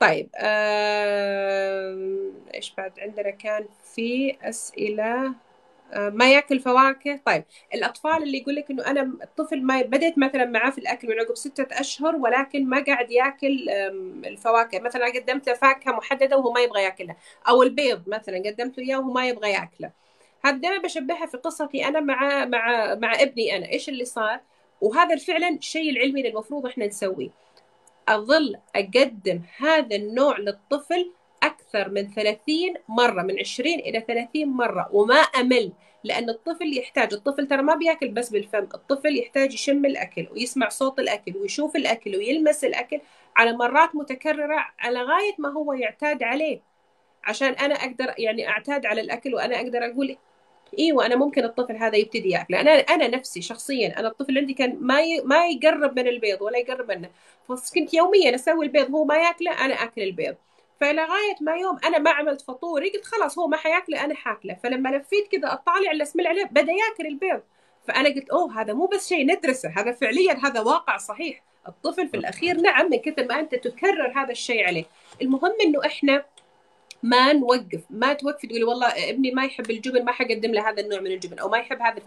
طيب آه إيش بعد عندنا كان في أسئلة؟ ما ياكل فواكه. طيب الأطفال اللي يقول لك إنه أنا الطفل ما بديت مثلا معاه في الأكل من عقب ستة أشهر ولكن ما قاعد ياكل الفواكه. مثلا قدمت له فاكهة محددة وهو ما يبغى ياكلها أو البيض مثلا قدمت له إياه وهو ما يبغى ياكله. هذا دائما بشبهها في قصتي أنا مع مع مع ابني أنا. إيش اللي صار؟ وهذا فعلا الشيء العلمي اللي المفروض إحنا نسويه. أظل أقدم هذا النوع للطفل أكثر من 30 مرة من 20 إلى 30 مرة. وما أمل لأن الطفل يحتاج الطفل ترى ما بيأكل بس بالفم الطفل يحتاج يشم الأكل ويسمع صوت الأكل ويشوف الأكل ويلمس الأكل على مرات متكررة على غاية ما هو يعتاد عليه. عشان أنا أقدر يعني أعتاد على الأكل وأنا أقدر أقول أيوه أنا ممكن الطفل هذا يبتدي يأكل. أنا أنا نفسي شخصيا أنا الطفل عندي كان ما. ما يقرب من البيض ولا يقرب منه. فكنت يوميا أسوي البيض هو ما يأكله أنا أكل البيض. فلغاية ما يوم أنا ما عملت فطوري قلت خلاص هو ما حياكله أنا حاكله. فلما لفيت كذا اطالع الاسمل عليه بدأ ياكل البيض. فأنا قلت أوه هذا مو بس شيء ندرسه هذا فعليا هذا واقع صحيح. الطفل في الأخير نعم من كثر ما أنت تكرر هذا الشيء عليه. المهم إنه إحنا ما نوقف ما توقفي تقولي والله ابني ما يحب الجبن ما حقدم له هذا النوع من الجبن أو ما يحب هذا.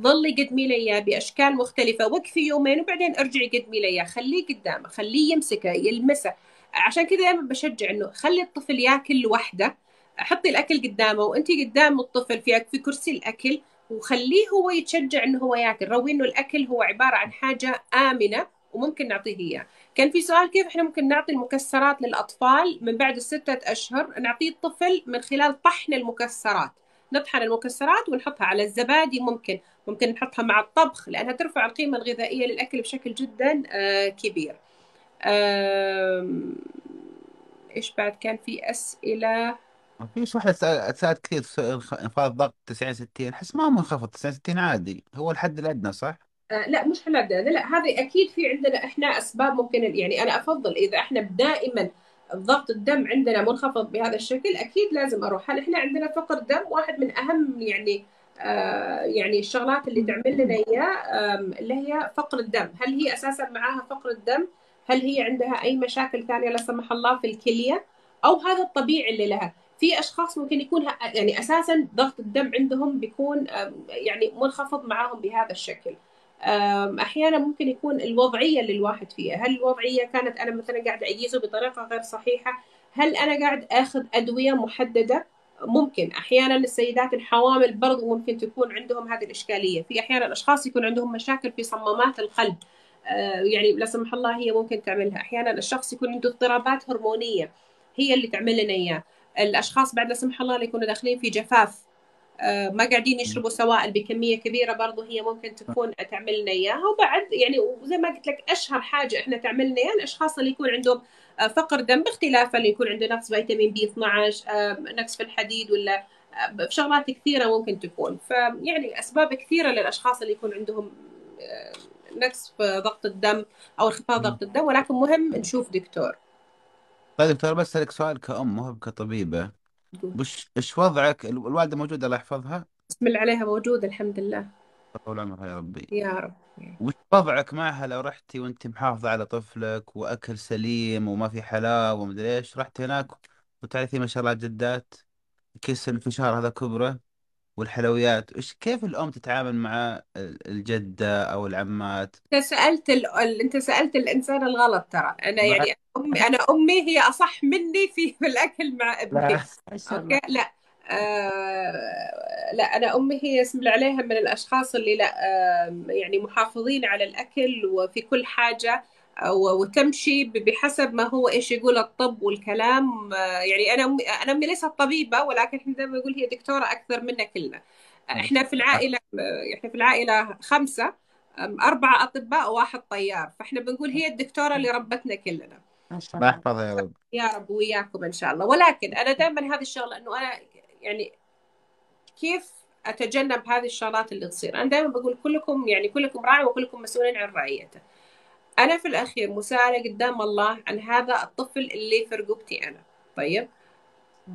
ظلي قدمي لي إياه بأشكال مختلفة. وقفي يومين وبعدين ارجعي قدمي لي إياه. خليه قدامه خليه يمسكه يلمسه. عشان كذا دائما بشجع إنه خلي الطفل ياكل لوحده. حطي الأكل قدامه وانت قدام الطفل في في كرسي الأكل وخليه هو يتشجع إنه هو ياكل. روي إنه الأكل هو عبارة عن حاجة آمنة وممكن نعطيه إياه. كان في سؤال كيف إحنا ممكن نعطي المكسرات للأطفال من بعد الستة أشهر؟ نعطيه الطفل من خلال طحن المكسرات. نطحن المكسرات ونحطها على الزبادي ممكن. ممكن نحطها مع الطبخ لأنها ترفع القيمة الغذائية للأكل بشكل جدا كبير. إيش بعد كان في أسئلة؟ فيش واحدة سألت كثير انخفاض ضغط 90 60 أحس ما هو منخفض 90 60 عادي. هو الحد الادنى صح؟ آه لا مش حد الادنى لا هذه أكيد في عندنا إحنا أسباب ممكن يعني أنا أفضل إذا إحنا دائما ضغط الدم عندنا منخفض بهذا الشكل أكيد لازم أروح. هل إحنا عندنا فقر دم؟ واحد من أهم يعني آه يعني الشغلات اللي تعمل لنا إياه اللي هي فقر الدم. هل هي أساسا معاها فقر الدم؟ هل هي عندها أي مشاكل ثانية لا سمح الله في الكلية؟ أو هذا الطبيعي اللي لها. في أشخاص ممكن يكون يعني أساسا ضغط الدم عندهم بيكون يعني منخفض معاهم بهذا الشكل. أحيانا ممكن يكون الوضعية اللي الواحد فيها. هل الوضعية كانت أنا مثلا قاعدة اجيزه بطريقة غير صحيحة؟ هل أنا قاعد أخذ أدوية محددة؟ ممكن. أحيانا السيدات الحوامل برضو ممكن تكون عندهم هذه الإشكالية. في أحيانا أشخاص يكون عندهم مشاكل في صمامات القلب. يعني لا سمح الله هي ممكن تعملها. أحيانا الشخص يكون عنده اضطرابات هرمونية هي اللي تعمل لنا إياه. الأشخاص بعد لا سمح الله اللي يكونوا داخلين في جفاف آه، ما قاعدين يشربوا سوائل بكمية كبيرة برضه هي ممكن تكون تعمل لنا إياها. وبعد يعني وزي ما قلت لك أشهر حاجة إحنا تعمل لنا إياها الأشخاص اللي يكون عندهم آه، فقر دم باختلاف اللي يكون عنده نقص فيتامين بي 12 نقص في الحديد ولا في شغلات كثيرة ممكن تكون. فيعني أسباب كثيرة للأشخاص اللي يكون عندهم نقص في ضغط الدم أو انخفاض ضغط الدم ولكن مهم نشوف دكتور. طيب دكتور بسألك سؤال كأم مو كطبيبة. وش إيش وضعك؟ الوالدة موجودة الله يحفظها؟ بسم الله عليها موجودة الحمد لله. طول عمرها يا ربي. يا رب وش وضعك معها لو رحتي وأنت محافظة على طفلك وأكل سليم وما في حلاوة ومدري إيش رحت هناك وتعرفي ما شاء الله جدات كيس الفشار هذا كبرة. والحلويات إيش كيف الأم تتعامل مع الجدة أو العمات؟ أنت سألت ال... أنت سألت الإنسان الغلط ترى. أنا يعني أمي أنا أمي هي أصح مني في, في <laughs> الأكل مع ابني أوكي؟ لا. آه لا أنا أمي هي اسم الله عليها من الأشخاص اللي لا آه يعني محافظين على الأكل وفي كل حاجة. وتمشي بحسب ما هو إيش يقول الطب والكلام. يعني أنا أنا أمي ليست طبيبة ولكن إحنا دائما نقول هي دكتورة أكثر منا كلنا. إحنا في العائلة إحنا في العائلة خمسة أربعة أطباء وواحد طيار. فإحنا بنقول هي الدكتورة اللي ربتنا كلنا. الله. يحفظها يا رب. يا رب وياكم إن شاء الله. ولكن أنا دائما هذه الشغلة إنه أنا يعني كيف أتجنب هذه الشغلات اللي تصير؟ أنا دائما بقول كلكم يعني كلكم راعي وكلكم مسؤولين عن رعيته. أنا في الأخير مسألة قدام الله عن هذا الطفل اللي في رقبتي أنا. طيب؟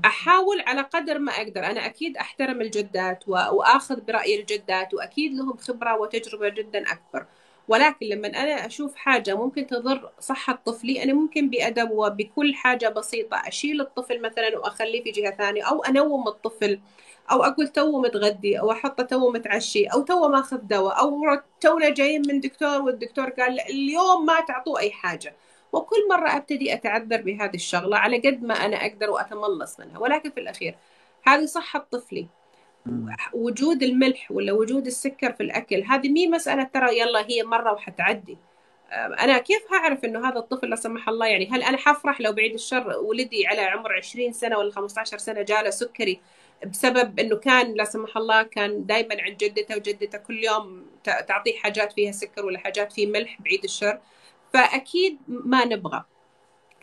أحاول على قدر ما أقدر. أنا أكيد أحترم الجدات وأخذ برأي الجدات وأكيد لهم خبرة وتجربة جدا أكبر. ولكن لما أنا أشوف حاجة ممكن تضر صحة طفلي أنا ممكن بأدب وبكل حاجة بسيطة أشيل الطفل مثلا وأخليه في جهة ثانية أو أنوم الطفل. أو أقول تو متغدي أو أحطه تو متعشي أو تو ماخذ دواء أو تونا جايين من دكتور والدكتور قال اليوم ما تعطوه أي حاجة. وكل مرة أبتدي أتعذر بهذه الشغلة على قد ما أنا أقدر وأتملص منها. ولكن في الأخير هذه صحة طفلي. وجود الملح ولا وجود السكر في الأكل هذه مي مسألة ترى يلا هي مرة وحتعدي. أنا كيف هعرف إنه هذا الطفل لا سمح الله؟ يعني هل أنا حفرح لو بعيد الشر؟ ولدي على عمر 20 سنة ولا 15 سنة جاله سكري. بسبب إنه كان لا سمح الله كان دائما عند جدته وجدته كل يوم تعطيه حاجات فيها سكر ولا حاجات فيه ملح بعيد الشر. فأكيد ما نبغى.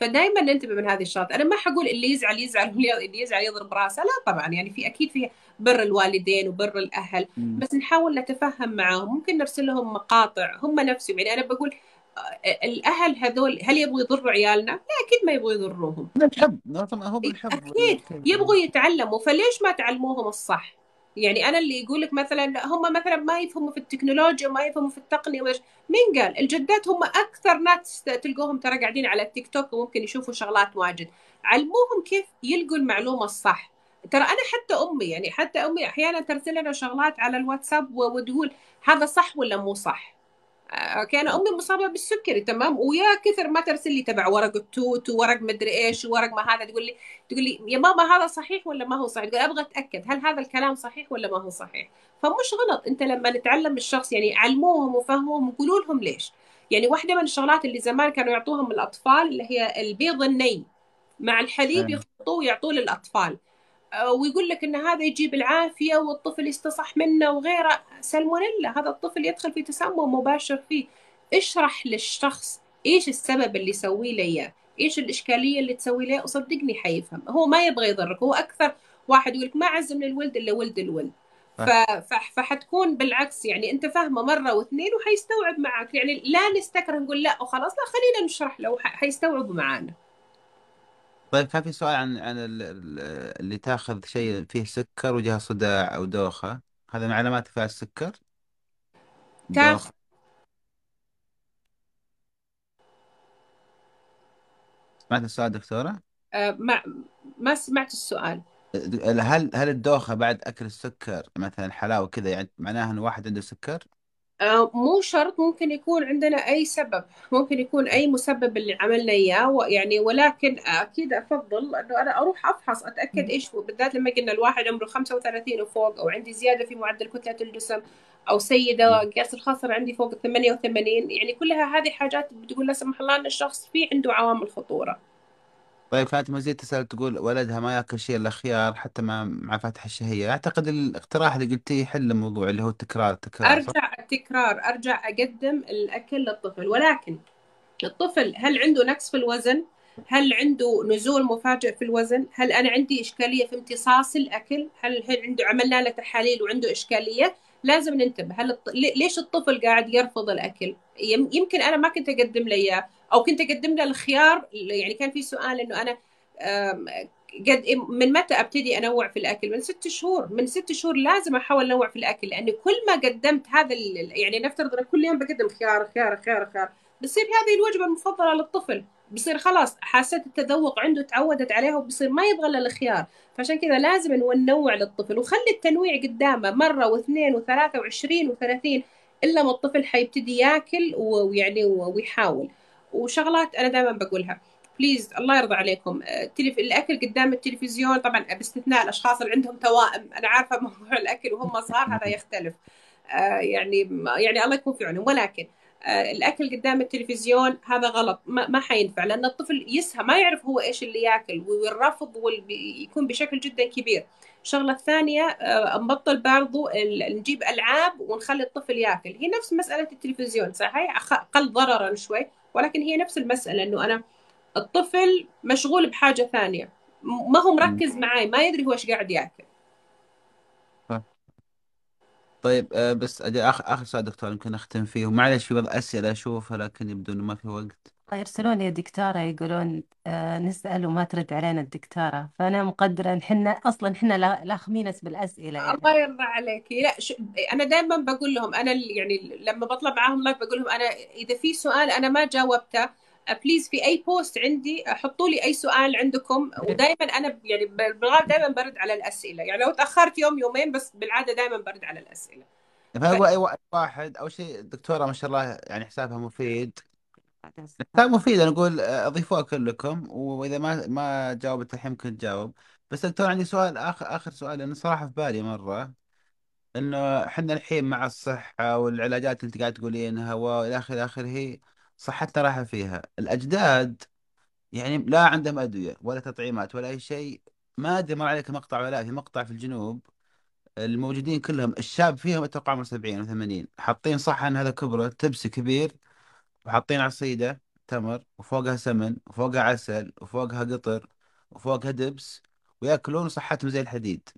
فدائما ننتبه من هذه الشغلات. أنا ما حقول اللي يزعل يزعل واللي يزعل يضرب راسه. لا طبعا يعني في أكيد في بر الوالدين وبر الأهل. بس نحاول نتفهم معاهم. ممكن نرسل لهم مقاطع. هم نفسهم. يعني أنا بقول الأهل هذول هل يبغوا يضروا عيالنا؟ لا أكيد ما يبغوا يضروهم. بالحب هو بالحب أكيد يبغوا يتعلموا فليش ما تعلموهم الصح؟ يعني أنا اللي يقول لك مثلا هم مثلا ما يفهموا في التكنولوجيا ما يفهموا في التقنية مين قال؟ الجدات هم أكثر ناس تلقوهم ترى قاعدين على التيك توك وممكن يشوفوا شغلات واجد. علموهم كيف يلقوا المعلومة الصح. ترى أنا حتى أمي يعني حتى أمي أحيانا ترسل لنا شغلات على الواتساب وتقول هذا صح ولا مو صح. أنا أمي مصابة بالسكري تمام؟ ويا كثر ما ترسل لي تبع ورق التوت وورق مدري إيش وورق ما هذا تقول لي تقول لي يا ماما هذا صحيح ولا ما هو صحيح؟ تقول أبغى أتأكد هل هذا الكلام صحيح ولا ما هو صحيح؟ فمش غلط. أنت لما نتعلم الشخص يعني علموهم وفهموهم وقولوا لهم ليش. يعني واحدة من الشغلات اللي زمان كانوا يعطوهم الأطفال اللي هي البيض الني. مع الحليب يخلطوه ويعطوه للأطفال. ويقول لك إن هذا يجيب العافية والطفل يستصح منه وغيره. سالمونيلا هذا الطفل يدخل في تسمم مباشر فيه. اشرح للشخص إيش السبب اللي يسوي له إياه. إيش الإشكالية اللي تسوي له وصدقني حيفهم. هو ما يبغى يضرك هو أكثر واحد يقول لك ما عزم الولد إلا ولد الولد. فحتكون بالعكس يعني أنت فاهمة مرة واثنين وحيستوعب معك. يعني لا نستكره نقول لا وخلاص لا خلينا نشرح له حيستوعبوا معانا. طيب كان في سؤال عن عن اللي تاخذ شيء فيه سكر وجها صداع أو دوخة. هذا من علامات ارتفاع السكر. تاخذ سمعت السؤال دكتورة؟ أه ما ما سمعت السؤال. هل هل الدوخة بعد أكل السكر مثلا حلاوة كذا يعني معناها إن واحد عنده سكر؟ آه، مو شرط ممكن يكون عندنا أي سبب. ممكن يكون أي مسبب اللي عملنا إياه يعني ولكن أكيد أفضل أنه أنا أروح أفحص أتأكد إيش هو. بالذات لما قلنا الواحد عمره 35 وفوق أو عندي زيادة في معدل كتلة الجسم أو سيدة قياس الخصر عندي فوق 88 يعني كلها هذه حاجات بتقول لا سمح الله أن الشخص في عنده عوامل خطورة. طيب كانت مزيد تسأل تقول ولدها ما يأكل شيء إلا خيار حتى مع مع فتح الشهية. أعتقد الاقتراح اللي قلتيه يحل الموضوع اللي هو التكرار التكرار ارجع التكرار. أرجع أقدم الأكل للطفل. ولكن الطفل هل عنده نقص في الوزن؟ هل عنده نزول مفاجئ في الوزن؟ هل أنا عندي إشكالية في امتصاص الأكل؟ هل هل عنده عملنا له تحاليل وعنده إشكالية؟ لازم ننتبه. هل الط... ليش الطفل قاعد يرفض الأكل؟ يمكن أنا ما كنت أقدم له إياه. أو كنت أقدم له الخيار يعني كان في سؤال إنه أنا قد من متى أبتدي أنوع في الأكل؟ من ست شهور. من ست شهور لازم أحاول أنوع في الأكل لأني كل ما قدمت هذا يعني نفترض أنا كل يوم بقدم خيار خيار خيار خيار بتصير هذه الوجبة المفضلة للطفل. بصير خلاص حاسه التذوق عنده تعودت عليها وبصير ما يبغى إلا الخيار. فعشان كذا لازم ننوع للطفل. وخلي التنويع قدامه مرة واثنين وثلاثة وعشرين وثلاثين إلا ما الطفل حيبتدي ياكل ويعني ويحاول. وشغلات أنا دائما بقولها. بليز الله يرضى عليكم. التلف... الأكل قدام التلفزيون طبعا باستثناء الأشخاص اللي عندهم توائم. أنا عارفة موضوع الأكل وهم صغار هذا يختلف. آه يعني يعني الله يكون في عونهم. ولكن آه الأكل قدام التلفزيون هذا غلط. ما, ما حينفع لأن الطفل يسهى ما يعرف هو إيش اللي ياكل والرفض يكون بشكل جدا كبير. الشغله الثانية آه نبطل برضو نجيب ألعاب ونخلي الطفل ياكل. هي نفس مسألة التلفزيون صحيح؟ أقل ضررا شوي. ولكن هي نفس المسألة إنه أنا الطفل مشغول بحاجة ثانية. ما هو مركز معي ما يدري هو إيش قاعد ياكل. طيب بس اخر آخر سؤال دكتور يمكن أختم فيه. ومعلش في بعض أسئلة أشوفها لكن يبدو إنه ما في وقت. يرسلون لي الدكتورة يقولون آه نسأل وما ترد علينا الدكتورة. فأنا مقدرة إن حنا أصلا حنا لا لا خمينس بالأسئلة يعني. الله يرضى عليكي لا ش... أنا دائما بقول لهم أنا يعني لما بطلع معاهم live بقول لهم أنا إذا في سؤال أنا ما جاوبته please في أي post عندي حطوا لي أي سؤال عندكم. ودائما أنا يعني بالغالب دائما برد على الأسئلة. يعني لو تأخرت يوم يومين بس بالعادة دائما برد على الأسئلة. فانا أقول أي وا- واحد أول شيء الدكتوره ما شاء الله يعني حسابها مفيد. حساب مفيد. أنا أقول آه، أضيفوها كلكم وإذا ما ما جاوبت الحين ممكن تجاوب. بس دكتور عندي سؤال آخر آخر سؤال لأنه صراحة في بالي مرة. إنه إحنا الحين مع الصحة والعلاجات اللي أنت قاعد تقولينها والى اخره إلى آخره صحتنا رايحه فيها. الأجداد يعني لا عندهم أدوية ولا تطعيمات ولا أي شيء. ما أدري مر عليك مقطع ولا لا، في مقطع في الجنوب الموجودين كلهم الشاب فيهم أتوقع عمره 70 أو 80 حاطين صحن هذا كبره تبس كبير وحاطين عصيده تمر وفوقها سمن وفوقها عسل وفوقها قطر وفوقها دبس ويأكلون صحتهم زي الحديد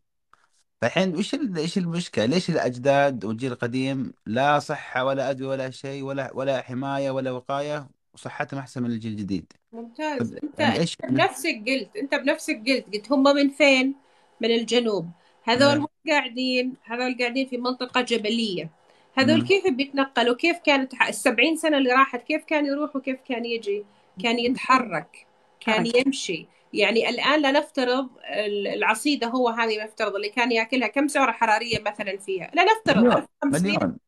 فالحين وش ال- إيش المشكلة؟ ليش الأجداد والجيل القديم لا صحة ولا أدوية ولا شيء ولا ولا حماية ولا وقاية وصحتهم أحسن من الجيل الجديد؟ ممتاز طب أنت يعني أنت إيش؟ بنفسك قلت أنت بنفسك قلت قلت هم من فين من الجنوب هذول هم قاعدين هذول قاعدين في منطقة جبلية هذول. كيف بيتنقلوا؟ كيف كانت السبعين سنة اللي راحت كيف كان يروح وكيف كان يجي؟ كان يتحرك كان. يمشي. يعني الآن لنفترض ال- العصيدة هو هذه نفترض اللي كان يأكلها كم سعرة حرارية مثلا فيها؟ لا نفترض مليون 1500 مليون.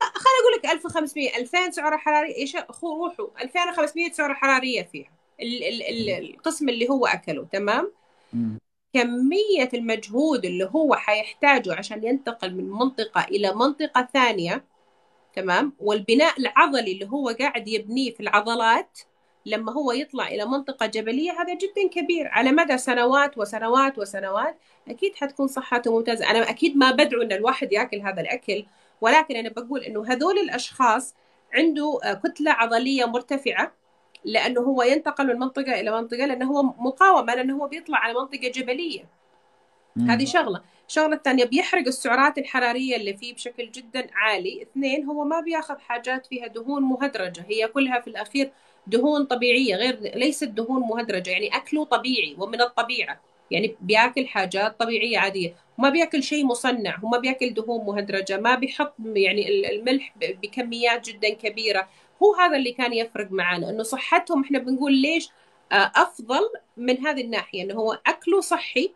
خليني أقول لك 1500 2000 سعرة حرارية. إيش؟ اخو روحوا. 2500 سعرة حرارية فيها. ال ال ال القسم اللي هو أكله تمام؟ مم. كمية المجهود اللي هو حيحتاجه عشان ينتقل من منطقة إلى منطقة ثانية تمام؟ والبناء العضلي اللي هو قاعد يبنيه في العضلات لما هو يطلع إلى منطقة جبلية هذا جدا كبير على مدى سنوات وسنوات وسنوات. أكيد حتكون صحته ممتازة. أنا أكيد ما بدعو إن الواحد يأكل هذا الأكل ولكن أنا بقول إنه هذول الأشخاص عنده كتلة عضلية مرتفعة لأنه هو ينتقل من منطقة إلى منطقة لأنه هو مقاومة لأنه هو بيطلع على منطقة جبلية. مم. هذه شغلة. الشغله الثانية بيحرق السعرات الحرارية اللي فيه بشكل جدا عالي. اثنين هو ما بياخذ حاجات فيها دهون مهدرجة. هي كلها في الأخير دهون طبيعية غير ليست دهون مهدرجة يعني أكله طبيعي ومن الطبيعة. يعني بياكل حاجات طبيعية عادية. وما بياكل شيء مصنع وما بياكل دهون مهدرجة. ما بيحط يعني ال- الملح بكميات جدا كبيرة. هو هذا اللي كان يفرق معنا إنه صحتهم إحنا بنقول ليش آه، أفضل من هذه الناحية إنه هو أكله صحي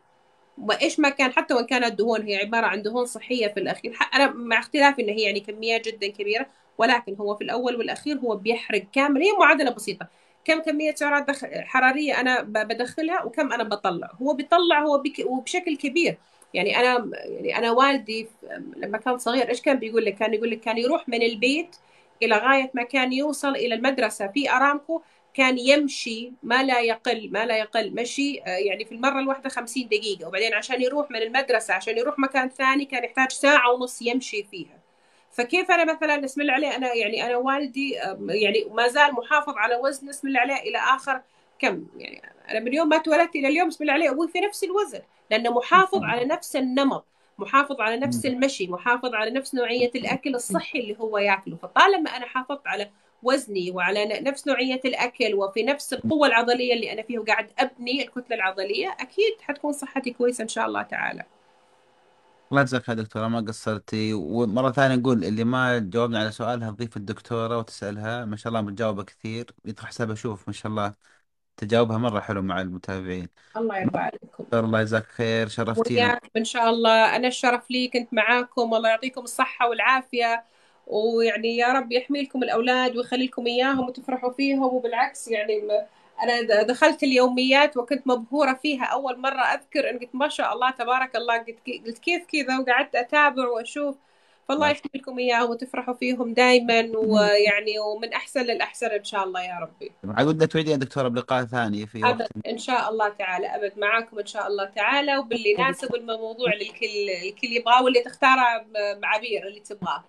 وإيش ما كان حتى وإن كانت دهون هي عبارة عن دهون صحية في الأخير أنا مع اختلاف ان هي يعني كميات جدا كبيرة ولكن هو في الأول والأخير هو بيحرق كامل هي معادلة بسيطة كم كمية سعرات. حرارية أنا بدخلها وكم أنا بطلع هو بيطلع هو بك... وبشكل كبير يعني أنا يعني أنا والدي لما كان صغير إيش كان بيقول لك كان يقول لك كان يروح من البيت إلى غاية ما كان يوصل إلى المدرسة في أرامكو كان يمشي ما لا يقل ما لا يقل مشي آه، يعني في المرة الواحدة خمسين دقيقة. وبعدين عشان يروح من المدرسة عشان يروح مكان ثاني كان يحتاج ساعة ونص يمشي فيها. فكيف أنا مثلا اسم الله عليه؟ أنا يعني أنا والدي يعني ما زال محافظ على وزن اسم الله عليه إلى آخر كم؟ يعني أنا من يوم ما اتولدت إلى اليوم اسم الله عليه أبوي في نفس الوزن لأنه محافظ على نفس النمط. محافظ على نفس المشي محافظ على نفس نوعية الأكل الصحي اللي هو ياكله. فطالما أنا حافظت على وزني وعلى نفس نوعية الأكل وفي نفس القوة العضلية اللي أنا فيها وقاعد أبني الكتلة العضلية أكيد حتكون صحتي كويسة إن شاء الله تعالى. الله يجزاك خير دكتورة ما قصرتي. ومرة ثانية نقول اللي ما جاوبنا على سؤالها تضيف الدكتورة وتسألها. ما شاء الله متجاوبة كثير. يدخل حساب أشوف ما شاء الله. تجاوبها مرة حلو مع المتابعين. الله يرضى عليكم. دكتور الله يجزاك خير شرفتينا وياكم إن شاء الله. أنا الشرف لي كنت معاكم. الله يعطيكم الصحة والعافية. ويعني يا رب يحمي لكم الأولاد ويخلي لكم إياهم وتفرحوا فيهم. وبالعكس يعني أنا دخلت اليوميات وكنت مبهورة فيها. أول مرة أذكر إن قلت ما شاء الله تبارك الله. قلت كيف كذا وقعدت أتابع وأشوف. فالله ما يحمي لكم إياهم وتفرحوا فيهم دائما ويعني ومن أحسن للأحسن إن شاء الله يا ربي. عاد ودنا توعدين يا دكتورة بلقاء ثاني في أبد. وقت إن شاء الله تعالى. أبد معاكم إن شاء الله تعالى وباللي يناسب الموضوع اللي الكل يبغاه واللي تختاره بعبير اللي تبغاه.